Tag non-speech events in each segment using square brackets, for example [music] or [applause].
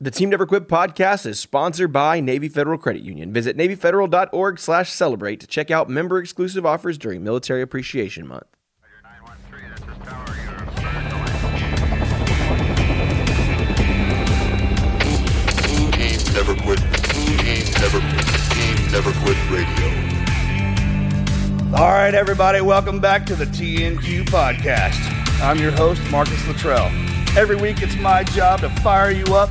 The Team Never Quit podcast is sponsored by Navy Federal Credit Union. Visit NavyFederal.org slash celebrate to check out member exclusive offers during Military Appreciation Month. Never Quit. Never Never Quit Radio. All right, everybody, welcome back to the TNQ podcast. I'm your host, Marcus Luttrell. Every week, it's my job to fire you up,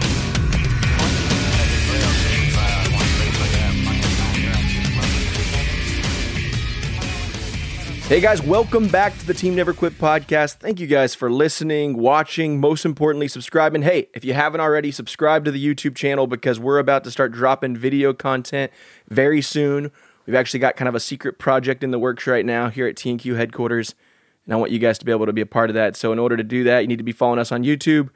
Hey guys, welcome back to the Team Never Quit podcast. Thank you guys for listening, watching, most importantly, subscribing. Hey, if you haven't already, subscribe to the YouTube channel because we're about to start dropping video content very soon. We've actually got kind of a secret project in the works right now here at TNQ headquarters, and I want you guys to be able to be a part of that. So, in order to do that, you need to be following us on YouTube.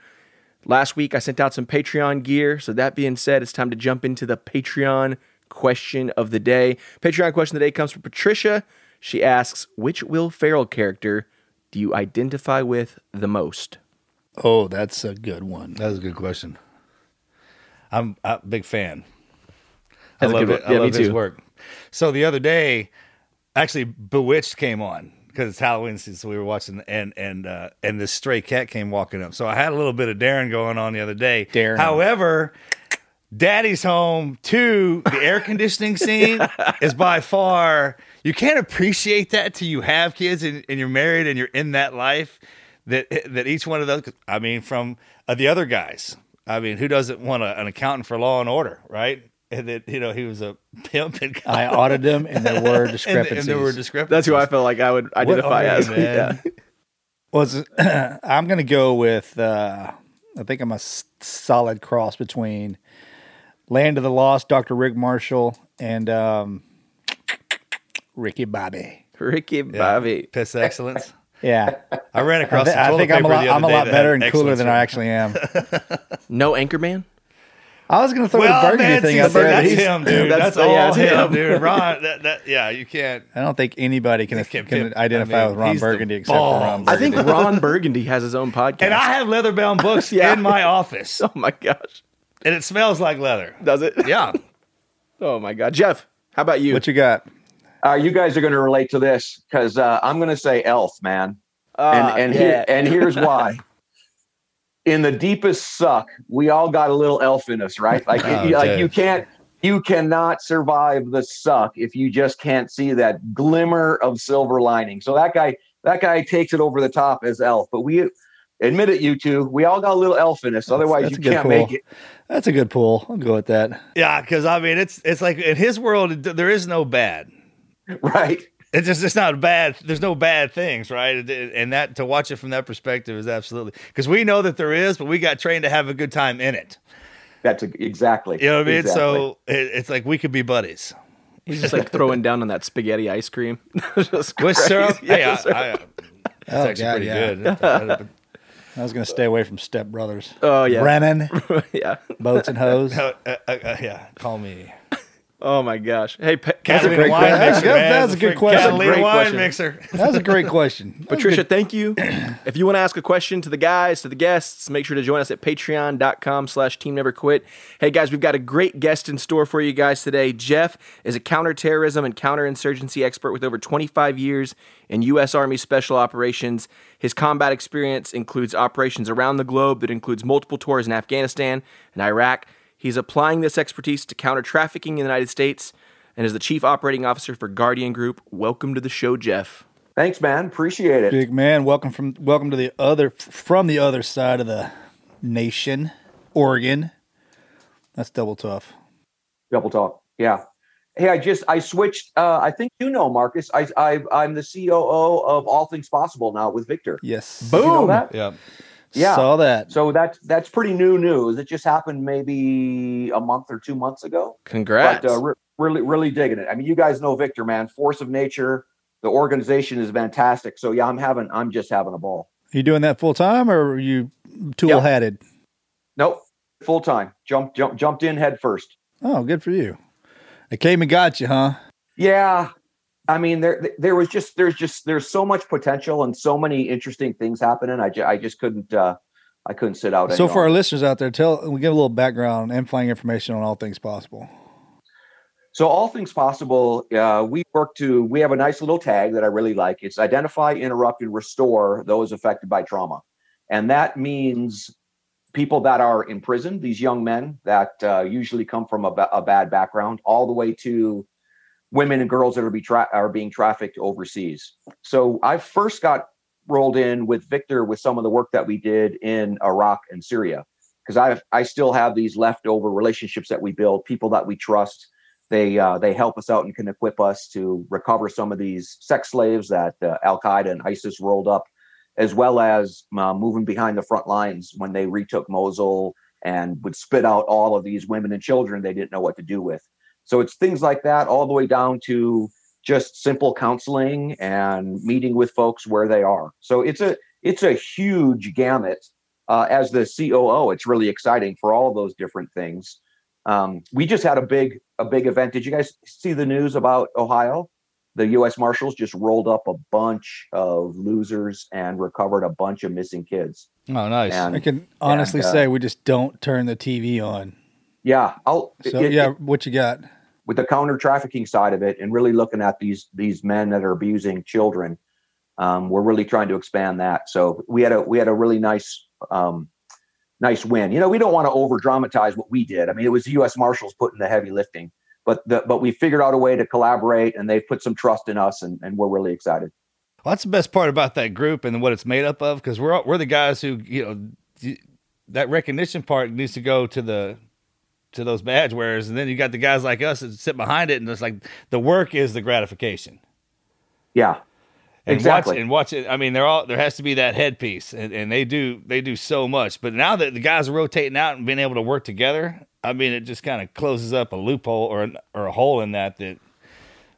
Last week, I sent out some Patreon gear. So, that being said, it's time to jump into the Patreon question of the day. Patreon question of the day comes from Patricia. She asks, which Will Ferrell character do you identify with the most? Oh, that's a good one. That's a good question. I'm a big fan. That's a I love it. one. I love his too. work. So the other day, actually, Bewitched came on because it's Halloween season. So we were watching, and and uh, and this stray cat came walking up. So I had a little bit of Darrin going on the other day. Darrin. However, Daddy's Home Two, the air conditioning [laughs] scene is by far. You can't appreciate that till you have kids and, and you're married and you're in that life. That that each one of those. I mean, from uh, the other guys. I mean, who doesn't want a, an accountant for Law and Order, right? And that you know he was a pimp and I audited them, and there were [laughs] discrepancies. and there were discrepancies. That's who I felt like I would identify okay, as. [laughs] man. Yeah. was [clears throat] I'm going to go with uh, I think I'm a s- solid cross between Land of the Lost, Dr. Rick Marshall, and um, Ricky Bobby. Ricky Yeah. Bobby. Piss excellence. [laughs] Yeah, I ran I, across. thi- the I toilet think I'm a lot, I'm a lot better and cooler than I actually am. [laughs] No Anchorman? I was going to throw Well, the burgundy man, thing see, out there. that's he's- him, dude. That's- That's, all yeah, it's him, him. dude. Ron, that, that, yeah, you can't. I don't think anybody can, Can- can, can- identify I mean, with Ron Burgundy except for balls. Ron I think Ron [laughs] Burgundy has his own podcast. And I have leather bound books Yeah. in my office, Oh my gosh. and it smells like leather. Does it? Yeah. Oh my god. Jeff, how about you? what you got? Uh, you guys are going to relate to this because uh, I'm going to say Elf, man, Ah, and and yeah. here, and here's why. [laughs] In the deepest suck, we all got a little elf in us, right? Like, [laughs] Oh, you, like you can't, you cannot survive the suck if you just can't see that glimmer of silver lining. So that guy, that guy takes it over the top as elf. But we admit it, you two, we all got a little elf in us. Otherwise, that's you can't pull. make it. That's a good pull. I'll go with that. Yeah, because I mean, it's it's like in his world, there is no bad. [laughs] Right? It's just it's not bad. There's no bad things, right? And- And that to watch it from that perspective is absolutely because we know that there is, but we got trained to have a good time in it. That's a, exactly. You know what I mean? Exactly. So it, it's like we could be buddies. He's just like throwing down on that spaghetti ice cream. [laughs] Just With syrup, Yeah, [laughs] hey, I, syrup. I, that's Oh, actually God, pretty yeah. good. I was going to stay away from Step Brothers. oh yeah. Brennan, yeah. boats and hose. Uh, uh, uh, yeah, call me. Oh my gosh. Hey, Pa- Catalina great wine question. mixer. That's- that's a It's good question. Catalina Great wine question. mixer. That was a great question. [laughs] Patricia, thank you. [clears throat] if you want to ask a question to the guys, to the guests, make sure to join us at patreon.com slash team never quit. Hey guys, we've got a great guest in store for you guys today. Jeff is a counterterrorism and counterinsurgency expert with over 25 years in U.S. Army Special Operations. His combat experience includes operations around the globe that includes multiple tours in Afghanistan and Iraq. He's applying this expertise to counter trafficking in the United States and is the chief operating officer for Guardian Group. Welcome to the show, Jeff. Thanks, man. Appreciate it. Big man, welcome from welcome to the other from the other side of the nation, Oregon. That's double tough. Double talk. Yeah. Hey, I just I switched. Uh, I think you know, Marcus. I, I I'm the COO of All Things Possible now with Victor. Yes. Did you know that? Yeah. Yeah. Saw that. So that's that's pretty new news. It just happened maybe a month or two months ago. Congrats. But uh, re- really, really digging it. I mean, you guys know Victor, man. Force of nature. The organization is fantastic. So yeah, I'm having. I'm just having a ball. you doing that full time or are you dual hatted? Nope. Full time. Jump, jump, jumped in head first. Oh, good for you. I came and got you, huh? Yeah. I mean, there there was just there's just there's so much potential and so many interesting things happening. I, ju- I just couldn't uh I couldn't sit out. So any for our listeners out there, tell we give a little background and flying information on all things possible. So all things possible, uh, we work to we have a nice little tag that I really like. It's identify, interrupt, and restore those affected by trauma, and that means people that are in prison, these young men that uh, usually come from a, ba- a bad background, all the way to women and girls that are be tra- are being trafficked overseas. So I first got rolled in with Victor with some of the work that we did in Iraq and Syria because I I still have these leftover relationships that we build, people that we trust. They uh, they help us out and can equip us to recover some of these sex slaves that uh, Al Qaeda and ISIS rolled up, as well as uh, moving behind the front lines when they retook Mosul and would spit out all of these women and children they didn't know what to do with. So it's things like that, all the way down to just simple counseling and meeting with folks where they are. So it's a it's a huge gamut. Uh, as the COO, it's really exciting for all of those different things. Um, we just had a big a big event. Did you guys see the news about Ohio? The U.S. Marshals just rolled up a bunch of losers and recovered a bunch of missing kids. Oh, nice. And I can honestly And, uh, say we just don't turn the TV on. yeah, I'll So it- yeah, it- what you got? With the counter trafficking side of it and really looking at these these men that are abusing children um, we're really trying to expand that. So we had a we had a really nice um, nice win. You know we don't want to over dramatize what we did. I mean it was u.s marshals putting the heavy lifting but the, but we figured out a way to collaborate and they've put some trust in us and, and we're really excited. Well, that's the best part about that group and what it's made up of because we're we're the guys who you know that recognition part needs to go to the to those badge wearers, and then you got the guys like us that sit behind it, and it's like the work is the gratification. yeah And Exactly. Watch, and watch it. I mean, they're all there has to be that headpiece, and, and they do they do so much. But now that the guys are rotating out and being able to work together, I mean, it just kind of closes up a loophole or an, or a hole in that that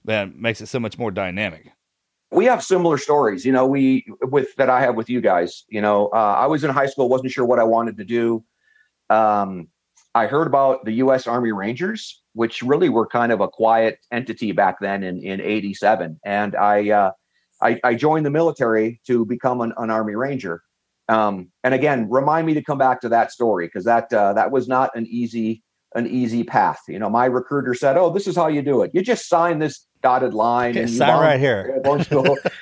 that makes it so much more dynamic. we have similar stories you know we with that i have with you guys you know uh, i was in high school wasn't sure what i wanted to do um, i heard about the u.s army rangers which really were kind of a quiet entity back then in, in 87 and i uh, I, I joined the military to become an, an army ranger um, and again remind me to come back to that story because that uh, that was not an easy an easy path you know my recruiter said oh this is how you do it you just sign this dotted line Okay, and you sign right here.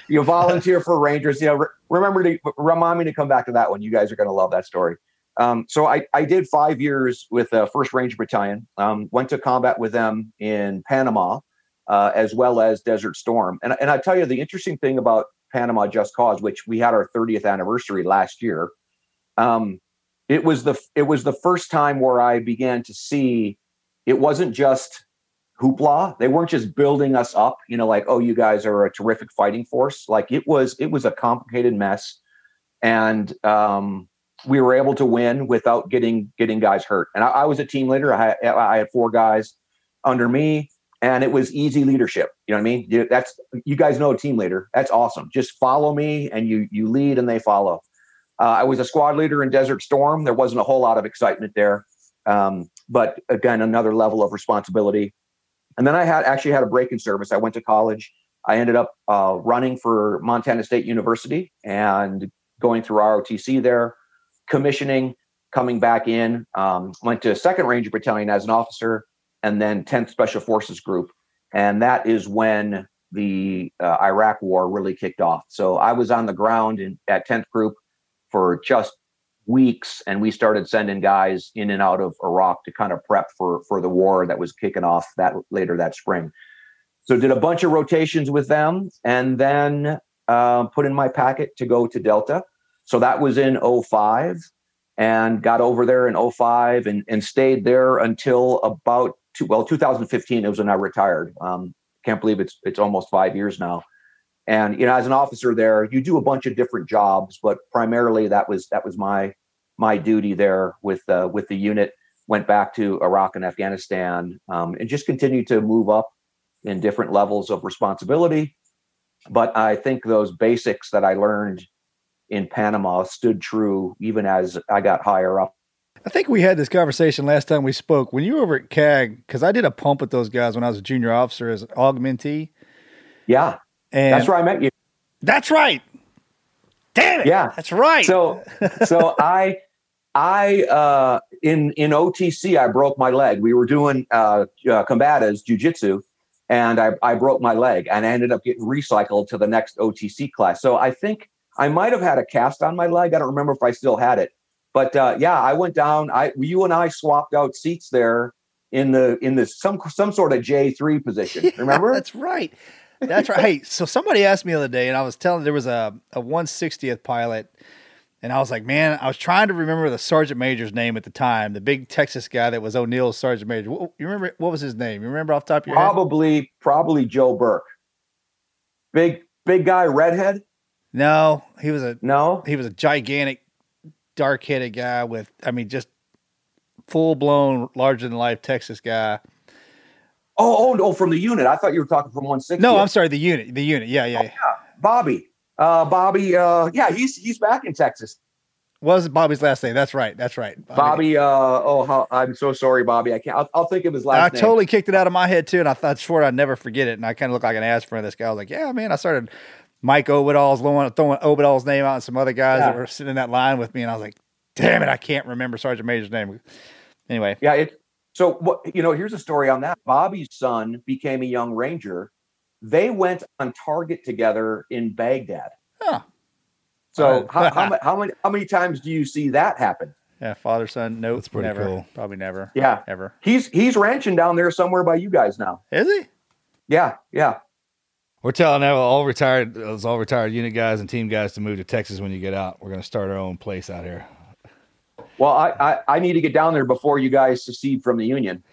you, volunteer for Rangers. You know, re- remember to remind me to come back to that one. You guys are going to love that story. Um, so I, I did five years with the First Ranger Battalion. Um, went to combat with them in Panama, uh, as well as Desert Storm. And and I tell you the interesting thing about Panama Just Cause, which we had our 30th anniversary last year. Um, it was the it was the first time where I began to see it wasn't just hoopla. They weren't just building us up, you know, like, oh, you guys are a terrific fighting force. Like it was, it was a complicated mess. And um, we were able to win without getting getting guys hurt. And I, I was a team leader. I had, I had four guys under me, and it was easy leadership. You know what I mean? That's you guys know a team leader. That's awesome. Just follow me, and you you lead, and they follow. Uh, I was a squad leader in Desert Storm. There wasn't a whole lot of excitement there, um, but again, another level of responsibility And then I had actually had a break in service. I went to college. I ended up uh, running for Montana State University and going through ROTC there, commissioning, coming back in. Um, went to Second Ranger Battalion as an officer, and then 10th Special Forces Group, and that is when the uh, Iraq War really kicked off. So I was on the ground in, at 10th Group for just weeks, and we started sending guys in and out of Iraq to kind of prep for for the war that was kicking off that later that spring. So did a bunch of rotations with them, and then uh, put in my packet to go to Delta. So that was in 05 and got over there in 05 and, and stayed there until about two, well 2015 it was when i retired. Um, can't believe it's it's almost five years now. And you know as an officer there you do a bunch of different jobs but primarily that was that was my my duty there with uh, with the unit. Went back to iraq and afghanistan um, and just continued to move up in different levels of responsibility. But i think those basics that i learned in panama stood true even as i got higher up I think we had this conversation last time we spoke when you were over at CAG because I did a pump with those guys when I was a junior officer as an augmentee. yeah And that's where i met you That's right. Damn it. Yeah. That's right. so so [laughs] i i uh in in otc i broke my leg we were doing uh, uh combatives jiu-jitsu and I, I broke my leg and i ended up getting recycled to the next otc class so i think i might have had a cast on my leg i don't remember if i still had it but uh yeah i went down i you and i swapped out seats there in the in the some some sort of j3 position [laughs] remember That's right. That's right. Hey, so somebody asked me the other day, and I was telling there was a, a 160th pilot, and I was like, man, I was trying to remember the sergeant major's name at the time, the big Texas guy that was O'Neill's sergeant major. What, you remember what was his name? You remember off the top of your head? probably probably joe burke big big guy redhead No, he was a no he was a gigantic, dark headed guy with, I mean, just full blown, larger than life Texas guy. Oh, oh, no, from the unit. I thought you were talking from 160. No, I'm sorry, the unit, the unit. Yeah, yeah. yeah. Bobby. Uh, Bobby. Uh, yeah, he's he's back in Texas. What was Bobby's last name? That's right. That's right. Bobby. Uh, oh, how, I'm so sorry, Bobby. I can't. I'll, I'll think of his last name. I name. totally kicked it out of my head too, and I thought swore I'd never forget it. And I kind of looked like an ass friend of this guy. I was like, "Yeah, man." I started Mike Obadall's throwing, throwing Obadall's name out, and some other guys that were sitting in that line with me, and I was like, "Damn it, I can't remember Sergeant Major's name." Anyway, Yeah. It. So what? You know, here's a story on that. Bobby's son became a young ranger. They went on target together in Baghdad. Huh. So how, [laughs] how, how many how many times do you see that happen? yeah, father son. No, That's pretty never. cool. Probably never. Yeah. ever. He's he's ranching down there somewhere by you guys now. Is he? Yeah. Yeah. We're telling all retired, those all retired unit guys and team guys to move to Texas when you get out. We're going to start our own place out here. Well, I, I I need to get down there before you guys secede from the union.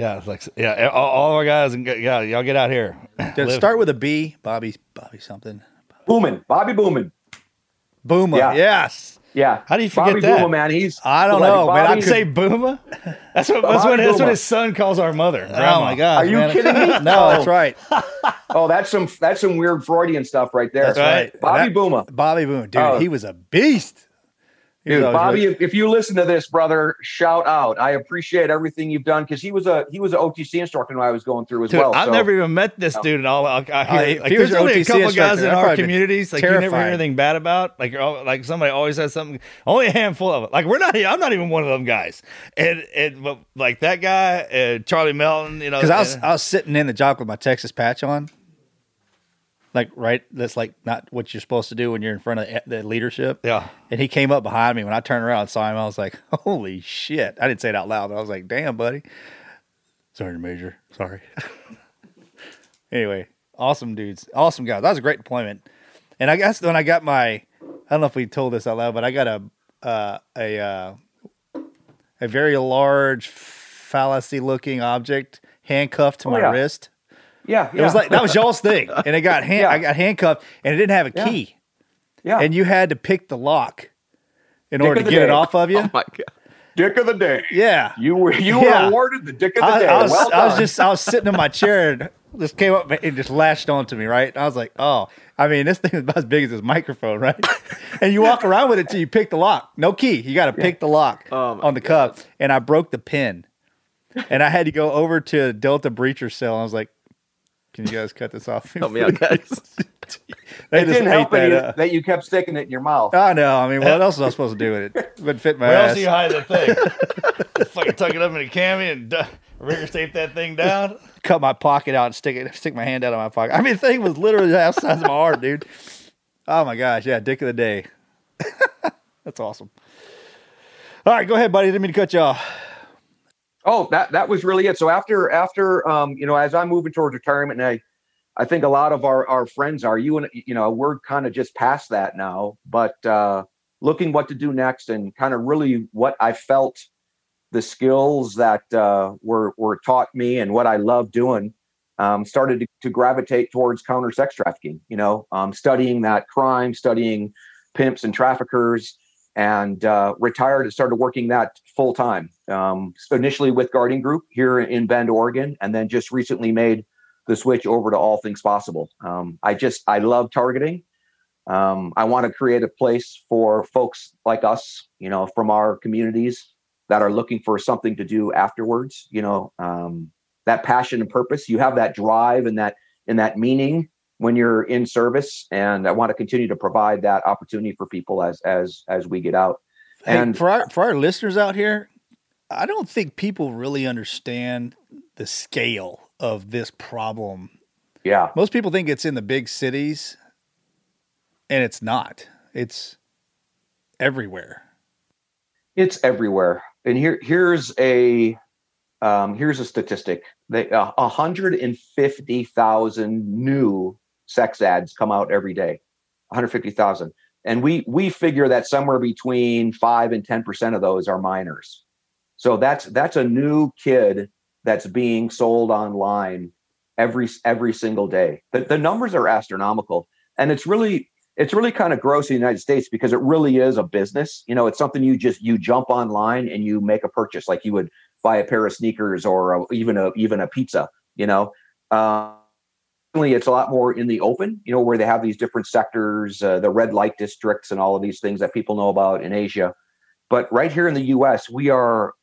Yeah, like yeah, all, all our guys and yeah, y'all get out here. Did it start with a B? Bobby, Bobby something. Boomin, Bobby Boomin. Boomer. Yeah. Yes. Yeah. How do you forget Bobby that? Boomin, man? He's I don't like, know, man. Bobby- I'd say Booma. [laughs] That's what that's what, that's what his son calls our mother. Oh my God. Are you man. kidding me? [laughs] no, that's right. [laughs] Oh, that's some that's some weird Freudian stuff right there. That's right. Bobby That- Booma. Bobby Boone, dude, Oh. he was a beast. He was Dude, Bobby, really- if, if you listen to this, brother, shout out. I appreciate everything you've done because he was a he was an OTC instructor when I was going through as Dude, well. I've so- never even met this dude at all. I, I hear, if like, there's your only a couple instructor, guys in our communities like you never hear anything bad about. Like you're all, like somebody always has something. Only a handful of it. Like we're not. I'm not even one of them guys. And and but like that guy, uh, Charlie Melton. You know, Because I was and- I was sitting in the JOC with my Texas patch on, like right. That's like not what you're supposed to do when you're in front of the- leadership. yeah. And he came up behind me when I turned around and saw him. I was like, [laughs] "Holy shit!" I didn't say it out loud, but I was like, "Damn, buddy." Sergeant Major, sorry. [laughs] anyway, awesome dudes, awesome guys. That was a great deployment. And I guess when I got my, I don't know if we told this out loud, but I got a uh, a uh, a very large fallacy looking object handcuffed to Oh, my yeah. wrist. Yeah, yeah, It was like that was y'all's thing, [laughs] and it got hand, Yeah. I got handcuffed, and it didn't have a Yeah. key, yeah. and you had to pick the lock in Dick order to the get it off of you. Oh my god. dick of the day. Yeah, You were you Yeah. were awarded the dick of the I, day. I was, well I was just I was sitting in my chair and this came up and just lashed onto me, right? And I was like, oh, I mean, this thing is about as big as this microphone, right? [laughs] and you walk around with it till you pick the lock. No key. You got to pick the lock Oh on the cup. And I broke the pin. and I had to go over to Delta Breacher Cell. I was like, "Can you guys cut this off?" [laughs] Help me out, guys. [laughs] they it just didn't ate help that. any, that you kept sticking it in your mouth. I know. I mean, what else was I [laughs] supposed to do with it? Wouldn't fit my Where else ass. do you hide that thing? Fucking tuck it up in a cami and uh, rigger tape that thing down. Cut my pocket out and stick it, stick my hand out of my pocket. I mean, the thing was literally half the size of my arm, dude. Oh my gosh, yeah, dick of the day. That's awesome. All right, go ahead, buddy. Didn't mean to cut you off. Oh, that that was really it. So after after um, you know, as I'm moving towards retirement, and I I think a lot of our our friends are you and you know we're kind of just past that now, but uh, looking what to do next and kind of really what I felt the skills that uh, were were taught me and what I love doing um, started to, to gravitate towards counter sex trafficking. You know, um, studying that crime, studying pimps and traffickers, and uh, retired and started working that full time. Um, so initially with Guardian Group here in Bend, Oregon, and then just recently made the switch over to All Things Possible. Um, I just I love targeting. Um, I want to create a place for folks like us, you know, from our communities that are looking for something to do afterwards. You know, um, that passion and purpose. You have that drive and that and that meaning when you're in service, and I want to continue to provide that opportunity for people as as as we get out. Hey, And for our for our listeners out here, I don't think people really understand the scale of this problem. yeah, Most people think it's in the big cities, and it's not. It's everywhere. it's everywhere. And here here's a um, here's a statistic: they uh, 150,000 new sex ads come out every day. 150,000, and we we figure that somewhere between five and ten percent of those are minors. So that's that's a new kid that's being sold online every every single day. The, the numbers are astronomical, and it's really it's really kind of gross in the United States because it really is a business. You know, it's something you just you jump online and you make a purchase like you would buy a pair of sneakers or a, even a even a pizza. You know, certainly it's a lot more in the open. You know, where they have these different sectors, uh, the red light districts, and all of these things that people know about in Asia. But right here in the U.S., we are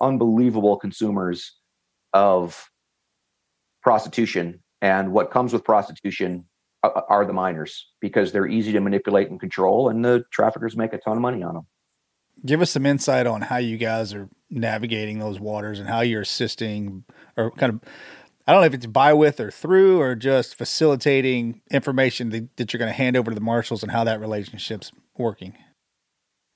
unbelievable consumers of prostitution, and what comes with prostitution are- are the minors because they're easy to manipulate and control, and the traffickers make a ton of money on them. Give us some insight on how you guys are navigating those waters and how you're assisting or kind of I don't know if it's by with or through or just facilitating information that, that you're going to hand over to the marshals and how that relationship's working.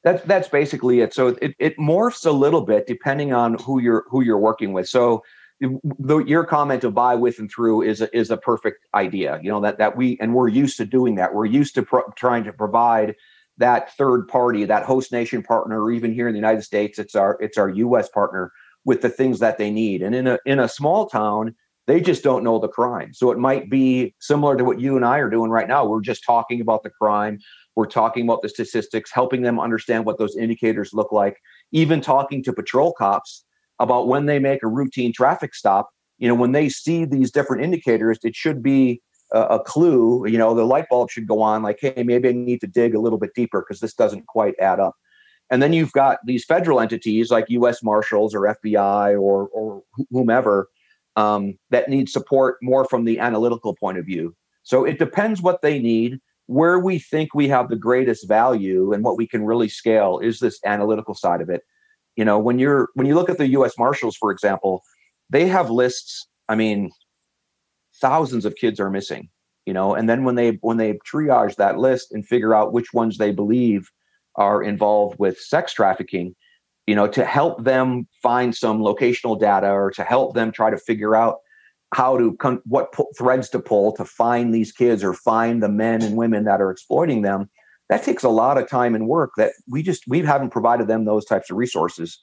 That's that's basically it. So it, it morphs a little bit depending on who you're who you're working with. So the, your comment of buy with and through is a, is a perfect idea. You know that that we and we're used to doing that. We're used to pro- trying to provide that third party, that host nation partner, or even here in the United States, it's our it's our U.S. partner with the things that they need. And in a in a small town, they just don't know the crime. So it might be similar to what you and I are doing right now. We're just talking about the crime. We're talking about the statistics, helping them understand what those indicators look like, even talking to patrol cops about when they make a routine traffic stop. You know, when they see these different indicators, it should be a, a clue. You know, the light bulb should go on like, hey, maybe I need to dig a little bit deeper because this doesn't quite add up. And then you've got these federal entities like U.S. Marshals or FBI or or whomever um, that need support more from the analytical point of view. So it depends what they need. Where we think we have the greatest value and what we can really scale is this analytical side of it. You know, when you're when you look at the U.S. Marshals, for example, they have lists. I mean, thousands of kids are missing. You know, and then when they when they triage that list and figure out which ones they believe are involved with sex trafficking, you know, to help them find some locational data or to help them try to figure out how to con- what pu- threads to pull to find these kids or find the men and women that are exploiting them that takes a lot of time and work that we just we haven't provided them those types of resources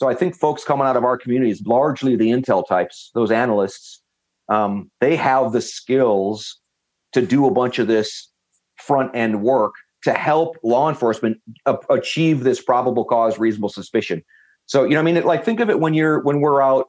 So I think folks coming out of our communities, largely the Intel types, those analysts, um, they have the skills to do a bunch of this front end work to help law enforcement a- achieve this probable cause, reasonable suspicion. So you know, I mean, like think of it when you're when we're out,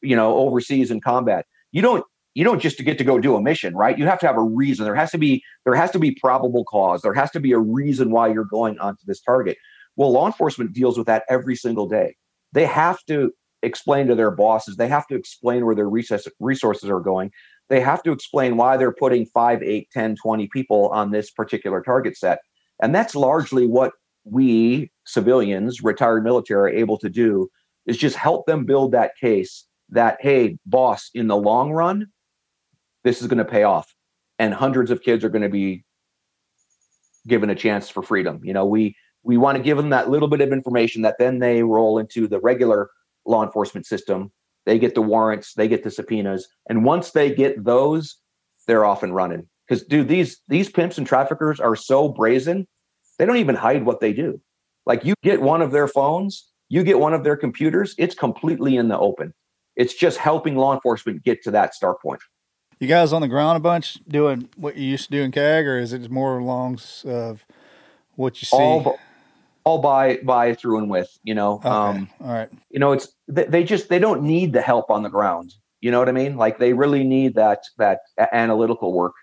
you know, overseas in combat. You don't you don't just get to go do a mission, right? You have to have a reason. There has to be there has to be probable cause. There has to be a reason why you're going onto this target. Well, law enforcement deals with that every single day. They have to explain to their bosses. They have to explain where their resources are going. They have to explain why they're putting 5, 8, 10, 20 people on this particular target set. And that's largely what we civilians, retired military, are able to do is just help them build that case that, hey, boss, in the long run, this is going to pay off. And hundreds of kids are going to be given a chance for freedom. You know, we we want to give them that little bit of information that then they roll into the regular law enforcement system. They get the warrants, they get the subpoenas, and once they get those, they're off and running. Because dude, these these pimps and traffickers are so brazen, they don't even hide what they do. Like you get one of their phones, you get one of their computers, it's completely in the open. It's just helping law enforcement get to that start point. You guys on the ground a bunch doing what you used to do in CAG, or is it more along of what you see? All, all by by through and with you know okay. um all right. you know it's they, they just they don't need the help on the ground. You know what i mean? Like they really need that that analytical work.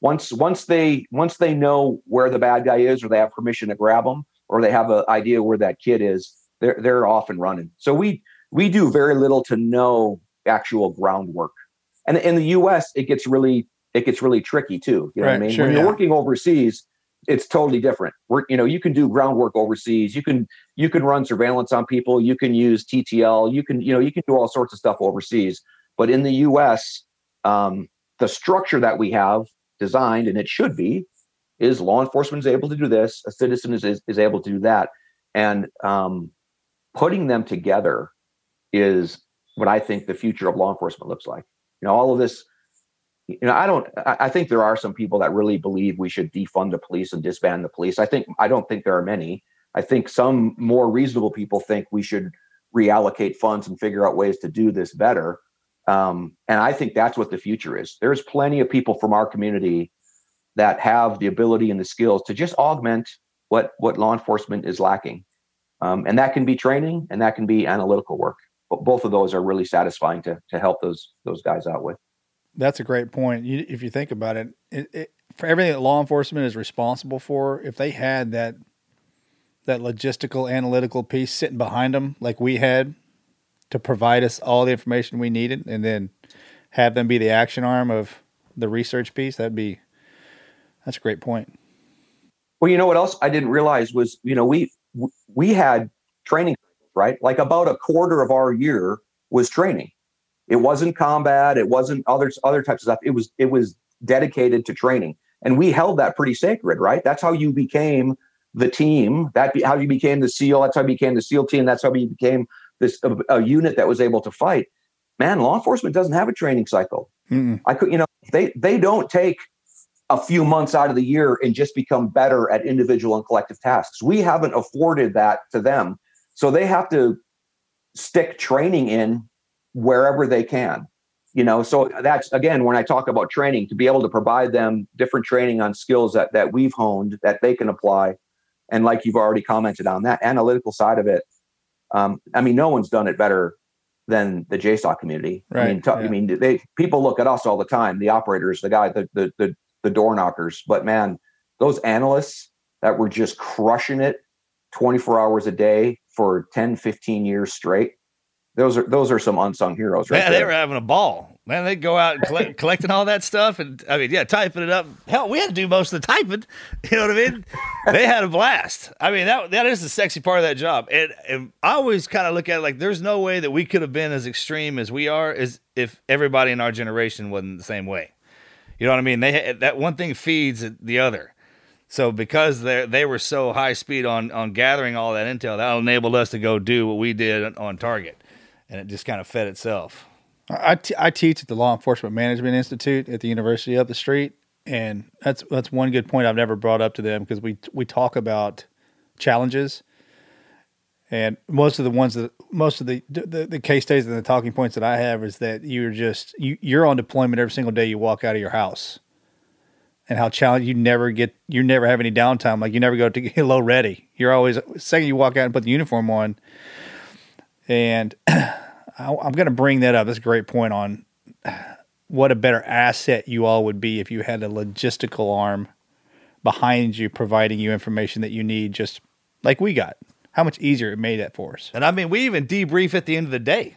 Once once they once they know where the bad guy is or they have permission to grab them or they have an idea where that kid is they're they're off and running. So we we do very little to no actual groundwork. And in the us it gets really it gets really tricky too. You know right, what i mean? sure, when you're working overseas it's totally different. We're, you know, you can do groundwork overseas. You can you can run surveillance on people. You can use TTL. You can you know you can do all sorts of stuff overseas. But in the U.S., um, the structure that we have designed, and it should be, is law enforcement is able to do this. A citizen is is, is able to do that, and um, putting them together is what I think the future of law enforcement looks like. You know, all of this you know, I don't. I think there are some people that really believe we should defund the police and disband the police. I think I don't think there are many. I think some more reasonable people think we should reallocate funds and figure out ways to do this better. Um, and I think that's what the future is. There's plenty of people from our community that have the ability and the skills to just augment what what law enforcement is lacking, um, and that can be training and that can be analytical work. But both of those are really satisfying to to help those those guys out with. That's a great point. You, if you think about it, it, it, for everything that law enforcement is responsible for, if they had that that logistical analytical piece sitting behind them, like we had, to provide us all the information we needed, and then have them be the action arm of the research piece, that'd be that's a great point. Well, you know what else I didn't realize was, you know, we we had training, right? Like about a quarter of our year was training. It wasn't combat. It wasn't other other types of stuff. It was it was dedicated to training, and we held that pretty sacred, right? That's how you became the team. That be, how you became the SEAL. That's how you became the SEAL team. That's how you became this a, a unit that was able to fight. Man, law enforcement doesn't have a training cycle. Mm-mm. I could, you know, they they don't take a few months out of the year and just become better at individual and collective tasks. We haven't afforded that to them, so they have to stick training in wherever they can you know? So that's again when i talk about training to be able to provide them different training on skills that that we've honed that they can apply. And like you've already commented on that analytical side of it um, i mean no one's done it better than the jsoc community. Right, i mean t- yeah. i mean they people look at us all the time the operators the guy the the the, the door knockers. But man those analysts that were just crushing it 24 hours a day for 10 15 years straight those are those are some unsung heroes, right Yeah, they were having a ball. Man, they'd go out and collect, [laughs] collecting all that stuff, and I mean, yeah, typing it up. Hell, we had to do most of the typing. [laughs] You know what I mean? they had a blast. I mean, that that is the sexy part of that job. And, and I always kind of look at it like there's no way that we could have been as extreme as we are, as if everybody in our generation wasn't the same way. You know what I mean? They that one thing feeds the other. So because they they were so high speed on on gathering all that intel, that enabled us to go do what we did on target, and it just kind of fed itself. I, t- I teach at the Law Enforcement Management Institute at the university up the street, and that's that's one good point I've never brought up to them because we we talk about challenges, and most of the ones that most of the the, the case studies and the talking points that I have is that you're just you you're on deployment every single day you walk out of your house, and how challenge you never get you never have any downtime like you never go to [laughs] get low ready. You're always second you walk out and put the uniform on, and [clears throat] I, I'm going to bring that up. That's a great point on what a better asset you all would be if you had a logistical arm behind you, providing you information that you need, just like we got. How much easier it made that for us. And I mean, we even debrief at the end of the day.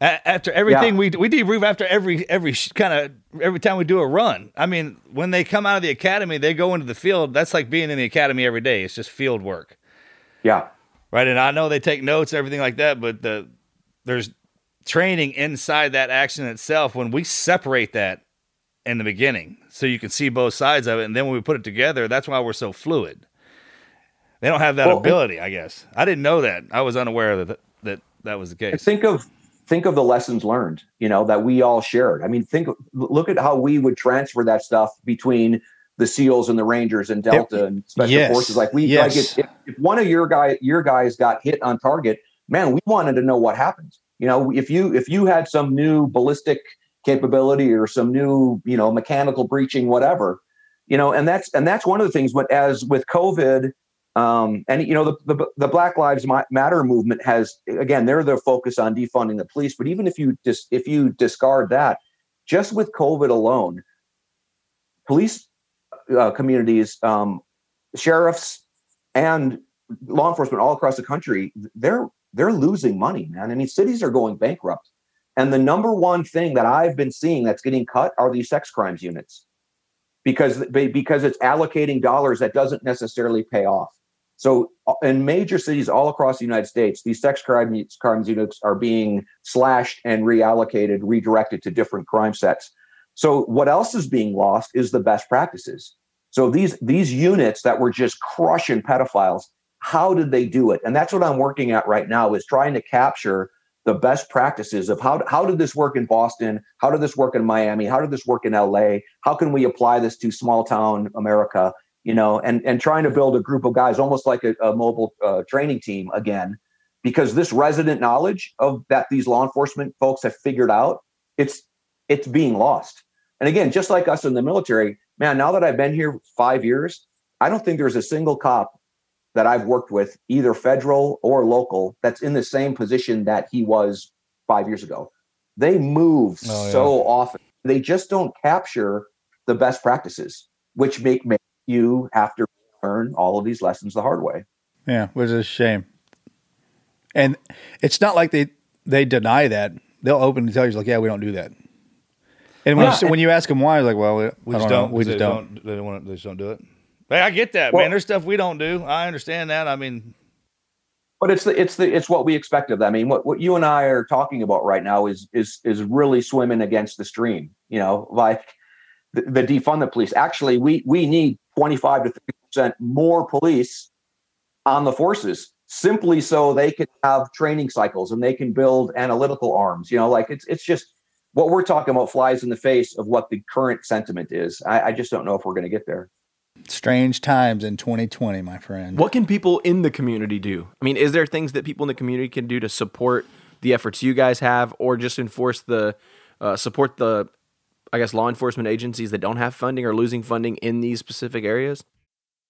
A- after everything Yeah. we we debrief after every every kind of every time we do a run. I mean, when they come out of the academy, they go into the field. That's like being in the academy every day. It's just field work, yeah. Right? And I know they take notes and everything like that, but the there's training inside that action itself when we separate that in the beginning so you can see both sides of it and then when we put it together that's why we're so fluid. They don't have that Well, ability i guess. I didn't know that. I was unaware that that that was the case. Think of think of the lessons learned you know that we all shared. I mean think look at how we would transfer that stuff between the seals and the rangers and delta and special Yes. forces like we Yes. like if, if, one of your guy your guys got hit on target man we wanted to know what happened you know if you if you had some new ballistic capability or some new you know mechanical breaching whatever you know and that's and that's one of the things but as with covid um, and you know the, the the Black Lives Matter movement has again they're the focus on defunding the police. But even if you dis, if you discard that, just with COVID alone, police uh, communities, um, sheriffs, and law enforcement all across the country they're they're losing money, man. I mean, cities are going bankrupt, and the number one thing that I've been seeing that's getting cut are these sex crimes units because because it's allocating dollars that doesn't necessarily pay off. So uh, in major cities all across the United States, these sex crime crimes units are being slashed and reallocated, redirected to different crime sets. So what else is being lost is the best practices. So these these units that were just crushing pedophiles, how did they do it? And that's what I'm working at right now is trying to capture the best practices of how how did this work in Boston? How did this work in Miami? How did this work in LA? How can we apply this to small town America? You know, and and trying to build a group of guys, almost like a, a mobile uh, training team again, because this resident knowledge of that these law enforcement folks have figured out, it's it's being lost. And again, just like us in the military, man, now that I've been here five years, I don't think there's a single cop that I've worked with, either federal or local, that's in the same position that he was five years ago. They move Oh, yeah. so often. They just don't capture the best practices, which make, make you have to learn all of these lessons the hard way. Yeah, which is a shame. And it's not like they they deny that. They'll openly tell you, like, yeah, we don't do that. And when, Yeah, you, when you ask them why, like, well, we, we just don't. don't, Know. We they just don't. they don't want they just don't do it hey i get that Well- man there's stuff we don't do i understand that i mean But it's the it's the it's what we expect of them. I mean, what, what you and I are talking about right now is is is really swimming against the stream. You know, like the, the defund the police. Actually, we we need twenty five to thirty percent more police on the forces simply so they can have training cycles and they can build analytical arms. You know, like it's it's just what we're talking about flies in the face of what the current sentiment is. I, I just don't know if we're going to get there. Strange times in 2020, my friend. What can people in the community do? I mean, is there things that people in the community can do to support the efforts you guys have, or just enforce the uh, support the, I guess, law enforcement agencies that don't have funding or losing funding in these specific areas?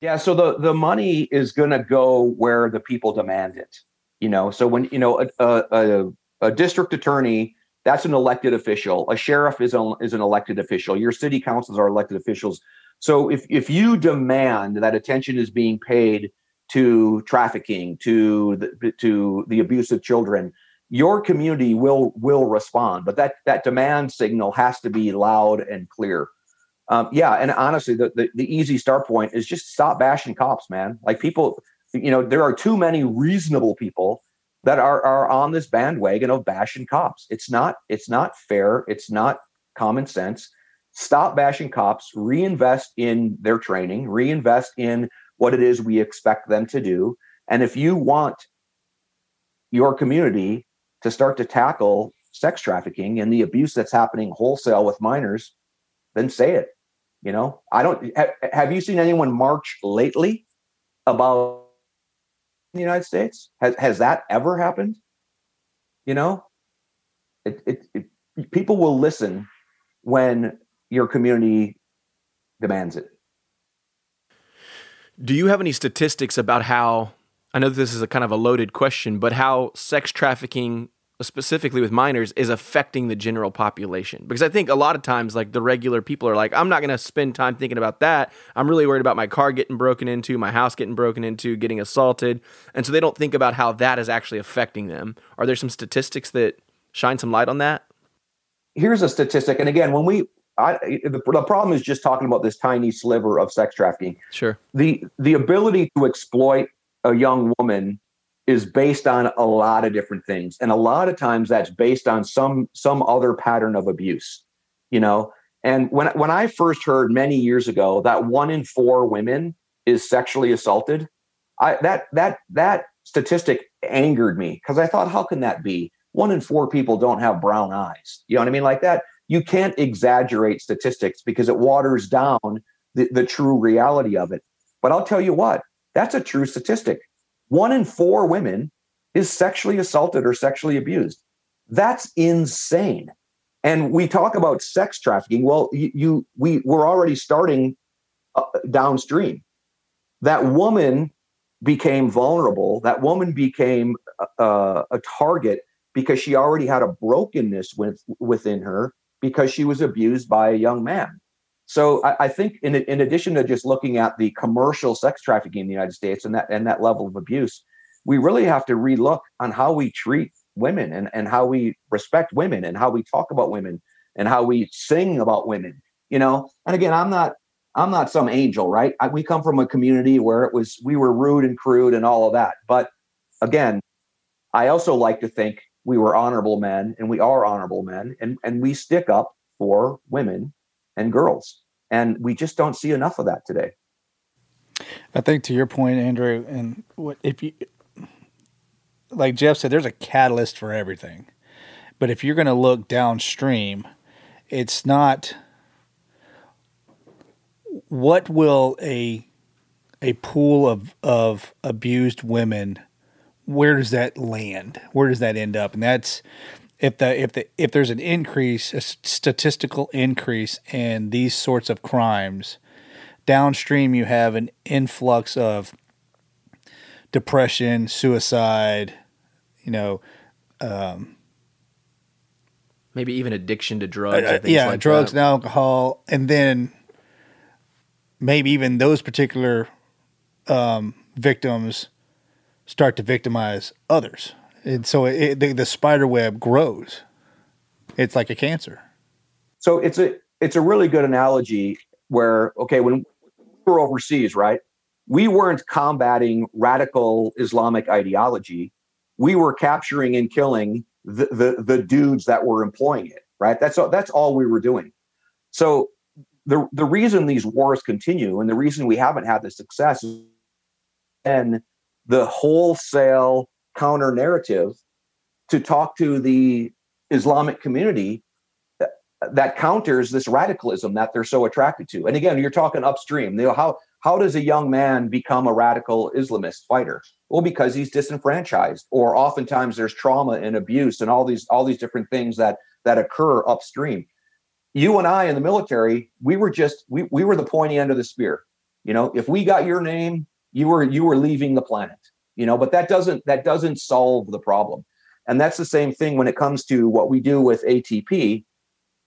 Yeah, so the the money is going to go where the people demand it. You know, so when you know a, a, a, district attorney, that's an elected official. A sheriff is an, is an elected official. Your city councils are elected officials. So if if you demand that attention is being paid to trafficking, to the, to the abuse of children, your community will will respond. But that that demand signal has to be loud and clear. Um, yeah, and honestly, the, the the easy start point is just stop bashing cops, man. Like people, you know, there are too many reasonable people that are are on this bandwagon of bashing cops. It's not it's not fair. It's not common sense. Stop bashing cops. Reinvest in their training. Reinvest in what it is we expect them to do. And if you want your community to start to tackle sex trafficking and the abuse that's happening wholesale with minors, then say it. You know, I don't. Ha, have you seen anyone march lately about the United States? Has has that ever happened? You know, it, it, it people will listen when your community demands it. Do you have any statistics about how? I know this is a kind of a loaded question, but how sex trafficking specifically with minors is affecting the general population. Because i think a lot of times like the regular people are like i'm not going to spend time thinking about that. I'm really worried about my car getting broken into my house getting broken into getting assaulted. And so they don't think about how that is actually affecting them. Are there some statistics that shine some light on that? Here's a statistic and again when we I, the, the problem is just talking about this tiny sliver of sex trafficking. Sure. The the ability to exploit a young woman is based on a lot of different things. And a lot of times that's based on some some other pattern of abuse you know? And when when i first heard many years ago that one in four women is sexually assaulted i that that that statistic angered me because i thought how can that be? One in four people don't have brown eyes. You know what i mean? Like that you can't exaggerate statistics because it waters down the, the true reality of it. But i'll tell you what that's a true statistic one in four women is sexually assaulted or sexually abused. That's insane. And we talk about sex trafficking. Well, you, you we we're already starting uh, downstream. That woman became vulnerable. That woman became uh, a target because she already had a brokenness with, within her because she was abused by a young man. So I, I, think in in addition to just looking at the commercial sex trafficking in the United States and that and that level of abuse, we really have to relook on how we treat women and, and how we respect women and how we talk about women and how we sing about women. You know, and again, I'm not I'm not some angel, right? I, we come from a community where it was we were rude and crude and all of that. But again, I also like to think we were honorable men and we are honorable men and and we stick up for women and girls. And we just don't see enough of that today. I think to your point, Andrew, and what if you like Jeff said, there's a catalyst for everything. But if you're going to look downstream, it's not what will a a pool of of abused women where does that land? Where does that end up? And that's if the if the if there's an increase, a statistical increase in these sorts of crimes, downstream you have an influx of depression, suicide, you know, um, maybe even addiction to drugs. Uh, yeah, like drugs that. and alcohol, and then maybe even those particular um, victims start to victimize others, and so it, the, the spider web grows. It's like a cancer. So it's a it's a really good analogy where okay when we were overseas, right? We weren't combating radical Islamic ideology. We were capturing and killing the the, the dudes that were employing it, right? That's all, that's all we were doing. So the the reason these wars continue and the reason we haven't had the success and the wholesale counter narrative to talk to the Islamic community that, counters this radicalism that they're so attracted to. And again, you're talking upstream. You know, how how does a young man become a radical Islamist fighter? Well, because he's disenfranchised, or oftentimes there's trauma and abuse and all these all these different things that that occur upstream you and I in the military, we were just we we were the pointy end of the spear. You know, if we got your name, you were you were leaving the planet. You know, but that doesn't that doesn't solve the problem. And that's the same thing when it comes to what we do with ATP.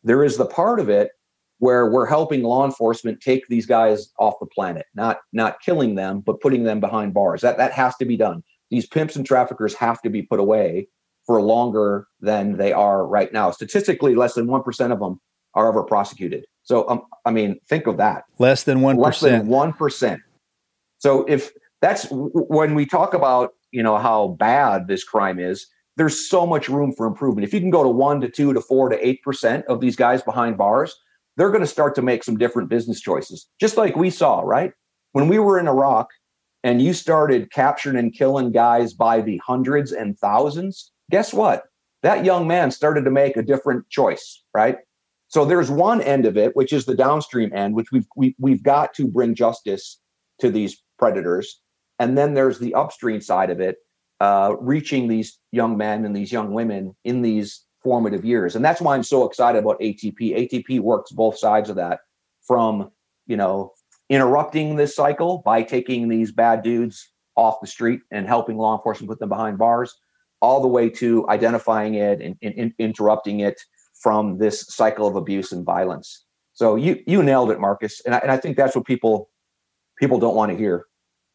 There is the part of it where we're helping law enforcement take these guys off the planet, not not killing them, but putting them behind bars. That that has to be done. These pimps and traffickers have to be put away for longer than they are right now. Statistically, less than 1% of them are ever prosecuted. So, um, I mean, think of that. Less than 1%. Less than 1%. So, if that's when we talk about, you know, how bad this crime is, there's so much room for improvement. If you can go to one to two to four to 8% of these guys behind bars, they're going to start to make some different business choices, just like we saw, right? When we were in Iraq and you started capturing and killing guys by the hundreds and thousands, guess what? That young man started to make a different choice, right? So there's one end of it, which is the downstream end, which we've we, we've got to bring justice to these predators, and then there's the upstream side of it, uh, reaching these young men and these young women in these formative years, and that's why I'm so excited about ATP. ATP works both sides of that, from you know interrupting this cycle by taking these bad dudes off the street and helping law enforcement put them behind bars, all the way to identifying it and, and, and interrupting it from this cycle of abuse and violence. So you you nailed it, Marcus, and I, and I think that's what people people don't want to hear.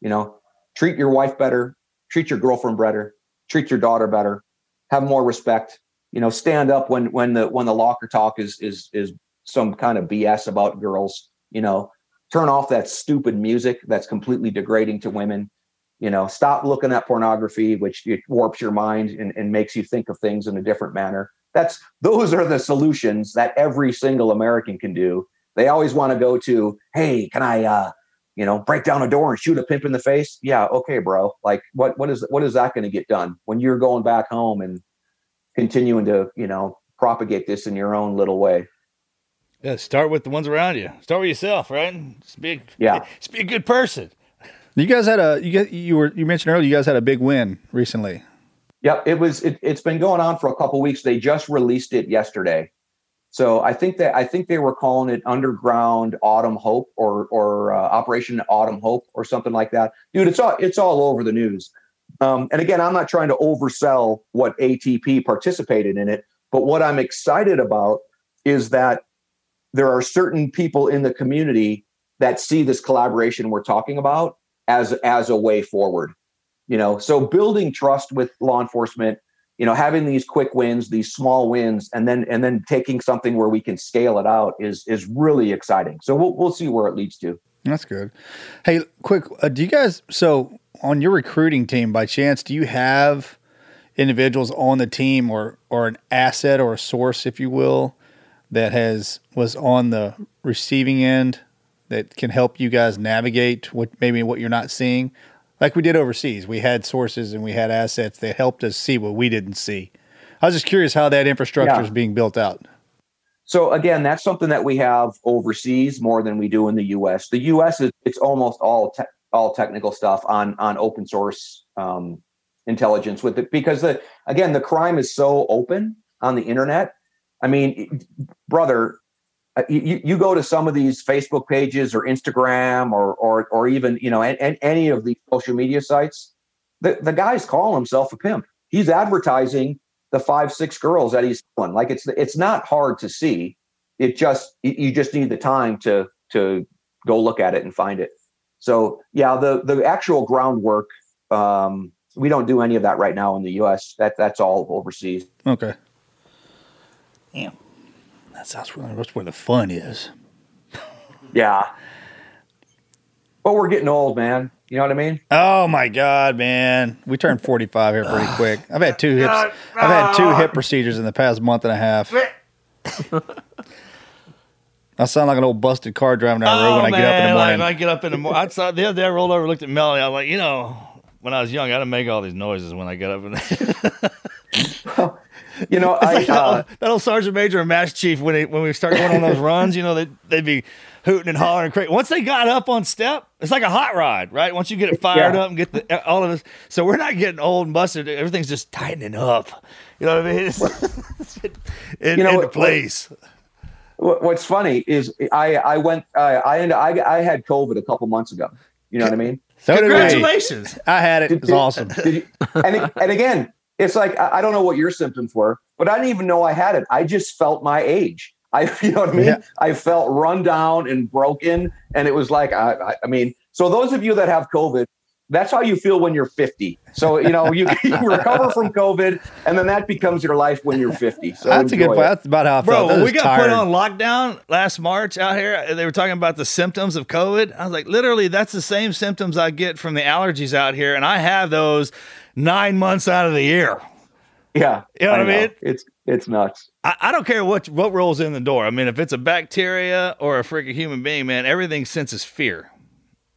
You know, treat your wife better, treat your girlfriend better, treat your daughter better, have more respect. You know, stand up when when the when the locker talk is is is some kind of BS about girls. You know, turn off that stupid music that's completely degrading to women. You know, stop looking at pornography, which it warps your mind and, and makes you think of things in a different manner that's those are the solutions that every single American can do. They always want to go to, hey, can I uh, you know, break down a door and shoot a pimp in the face? Yeah, okay, bro. Like what what is what is that going to get done when you're going back home and continuing to, you know, propagate this in your own little way? Yeah, start with the ones around you. Start with yourself, right? Just be, yeah. just be a good person. You guys had a you get you were you mentioned earlier you guys had a big win recently. Yep, it was. It, has been going on for a couple weeks. They just released it yesterday, so I think that I think they were calling it Underground Autumn Hope or or uh, Operation Autumn Hope or something like that. Dude, it's all it's all over the news. Um, and again, I'm not trying to oversell what ATP participated in it, but what I'm excited about is that there are certain people in the community that see this collaboration we're talking about as as a way forward you know so building trust with law enforcement you know having these quick wins these small wins and then and then taking something where we can scale it out is is really exciting. So we'll, we'll see where it leads to. That's good. Hey quick uh, do you guys so on your recruiting team by chance do you have individuals on the team or or an asset or a source if you will that has was on the receiving end that can help you guys navigate what maybe what you're not seeing like we did overseas. We had sources and we had assets that helped us see what we didn't see. I was just curious how that infrastructure yeah. is being built out. So again, that's something that we have overseas more than we do in the U.S. The U.S. is it's almost all te- all technical stuff on on open source um, intelligence with it because the again the crime is so open on the internet. I mean, brother, uh, you, you go to some of these Facebook pages or Instagram or or or even you know and, any of the social media sites, the, the guy's calling himself a pimp. He's advertising the five six girls that he's selling. Like it's it's not hard to see. It just you just need the time to to go look at it and find it. So yeah, the the actual groundwork, um, we don't do any of that right now in the U.S. That that's all overseas. Okay. Damn. That sounds really, that's where the fun is. Yeah. But we're getting old, man. You know what I mean? Oh my god, man! We turned forty-five here pretty quick. I've had two hips. I've had two hip procedures in the past month and a half. [laughs] I sound like an old busted car driving down the road when I oh, get up in the Oh, morning. Like, when I get up in the morning. I saw the other day I rolled over, looked at Melanie. I was like, you know, when I was young, I didn't make all these noises when I get up. And [laughs] You know, [laughs] It's I like that, uh, old, that old sergeant major and mass chief when they when we start going on those runs, you know, they they'd be hooting and hollering and crazy. Once they got up on step, it's like a hot rod, right? Once you get it fired Yeah. up and get the all of us, so we're not getting old and busted. Everything's just tightening up. You know what I mean? It's, it's [laughs] in, You know into place. what- what's funny is I I went uh, I ended, I I had COVID a couple months ago. You know what I mean? So. Congratulations. I had it. It was Did- awesome. Did you, and and again, it's like I I don't know what your symptoms were, but I didn't even know I had it. I just felt my age. I, [laughs] you know what I mean? Yeah. I felt run down and broken, and it was like I, I, I mean, so those of you that have COVID, that's how you feel when you're 50. So you know you, [laughs] you recover from COVID, and then that becomes your life when you're 50. So That's a good point. it. That's about how I Bro, felt. I when was we got tired. put on lockdown last March out here, they were talking about the symptoms of COVID. I was like, literally, that's the same symptoms I get from the allergies out here, and I have those nine months out of the year. Yeah, You know what I know. mean? It's it's nuts. I, I don't care what what rolls in the door. I mean, if it's a bacteria or a freaking human being, man, everything senses fear.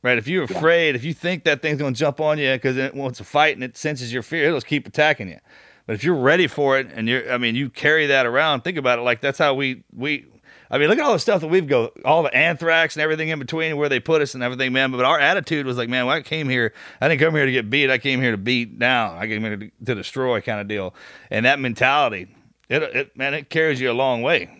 Right? If you're afraid, if you think that thing's gonna jump on you because it wants to fight and it senses your fear, it'll keep attacking you. But if you're ready for it and you're, I mean, you carry that around. Think about it like that's how we we. I mean, look at all the stuff that we've go, all the anthrax and everything in between, where they put us and everything, man. But our attitude was like, man, when I came here, I didn't come here to get beat. I came here to beat down. I came here to, to destroy, kind of deal. And that mentality, it, it man, it carries you a long way.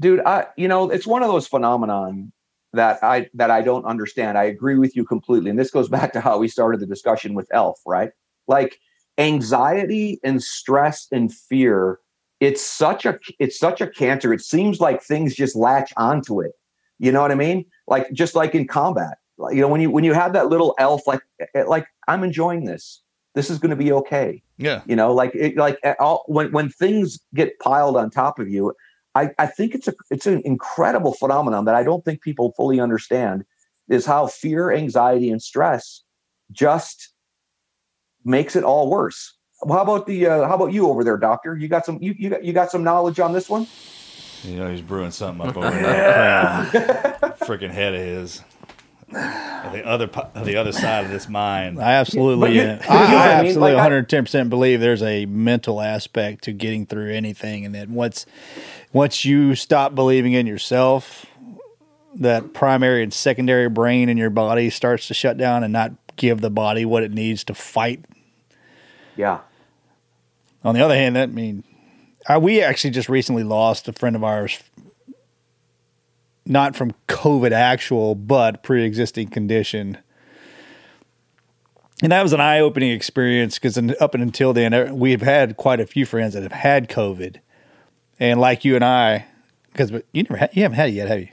dude i you know it's one of those phenomenon that i that i don't understand i agree with you completely and this goes back to how we started the discussion with elf right like anxiety and stress and fear it's such a it's such a cancer. It seems like things just latch onto it. You know what i mean? Like just like in combat. Like, you know when you when you have that little elf like eh, like i'm enjoying this. This is going to be okay. Yeah. you know like it, like all, when when things get piled on top of you I, I think it's a it's an incredible phenomenon that I don't think people fully understand is how fear, anxiety, and stress just makes it all worse. Well, how about the uh, how about you over there, doctor? You got some you you got you got some knowledge on this one? You know, he's brewing something up [laughs] over there. Freaking head of his. The other the other side of this mind. I absolutely, But you- uh, you know I, I I mean? absolutely 110 percent believe there's a mental aspect to getting through anything, and that once once you stop believing in yourself, that primary and secondary brain in your body starts to shut down and not give the body what it needs to fight. Yeah. On the other hand, that mean, I, we actually just recently lost a friend of ours, not from COVID actual, but pre-existing condition. And that was an eye-opening experience because up until then, uh, we've had quite a few friends that have had COVID, and like you and I, because you never had, you haven't had it yet, have you?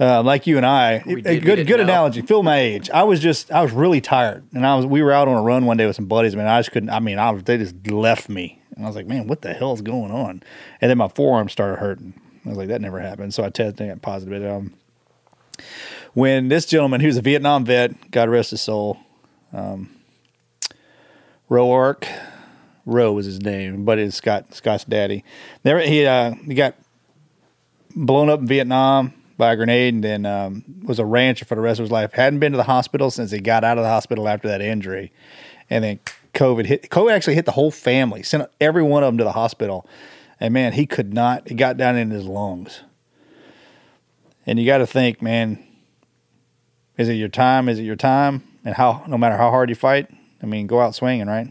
Uh, like you and I, We a did, good good know. analogy. Feel my age. I was just I was really tired, and I was we were out on a run one day with some buddies. Man, I just couldn't. I mean, I was they just left me, and I was like, man, what the hell is going on? And then my forearm started hurting. I was like, that never happened. So I tested got positive. Um, when this gentleman, who's a Vietnam vet, God rest his soul, um, Roark, Roe was his name, but it's Scott Scott's daddy. There he uh, he got blown up in Vietnam by a grenade and then um, was a rancher for the rest of his life. Hadn't been to the hospital since he got out of the hospital after that injury. And then COVID hit. COVID actually hit the whole family, sent every one of them to the hospital. And man, he could not, it got down in his lungs. And you got to think, man, is it your time? Is it your time? And how, no matter how hard you fight, I mean, go out swinging, right?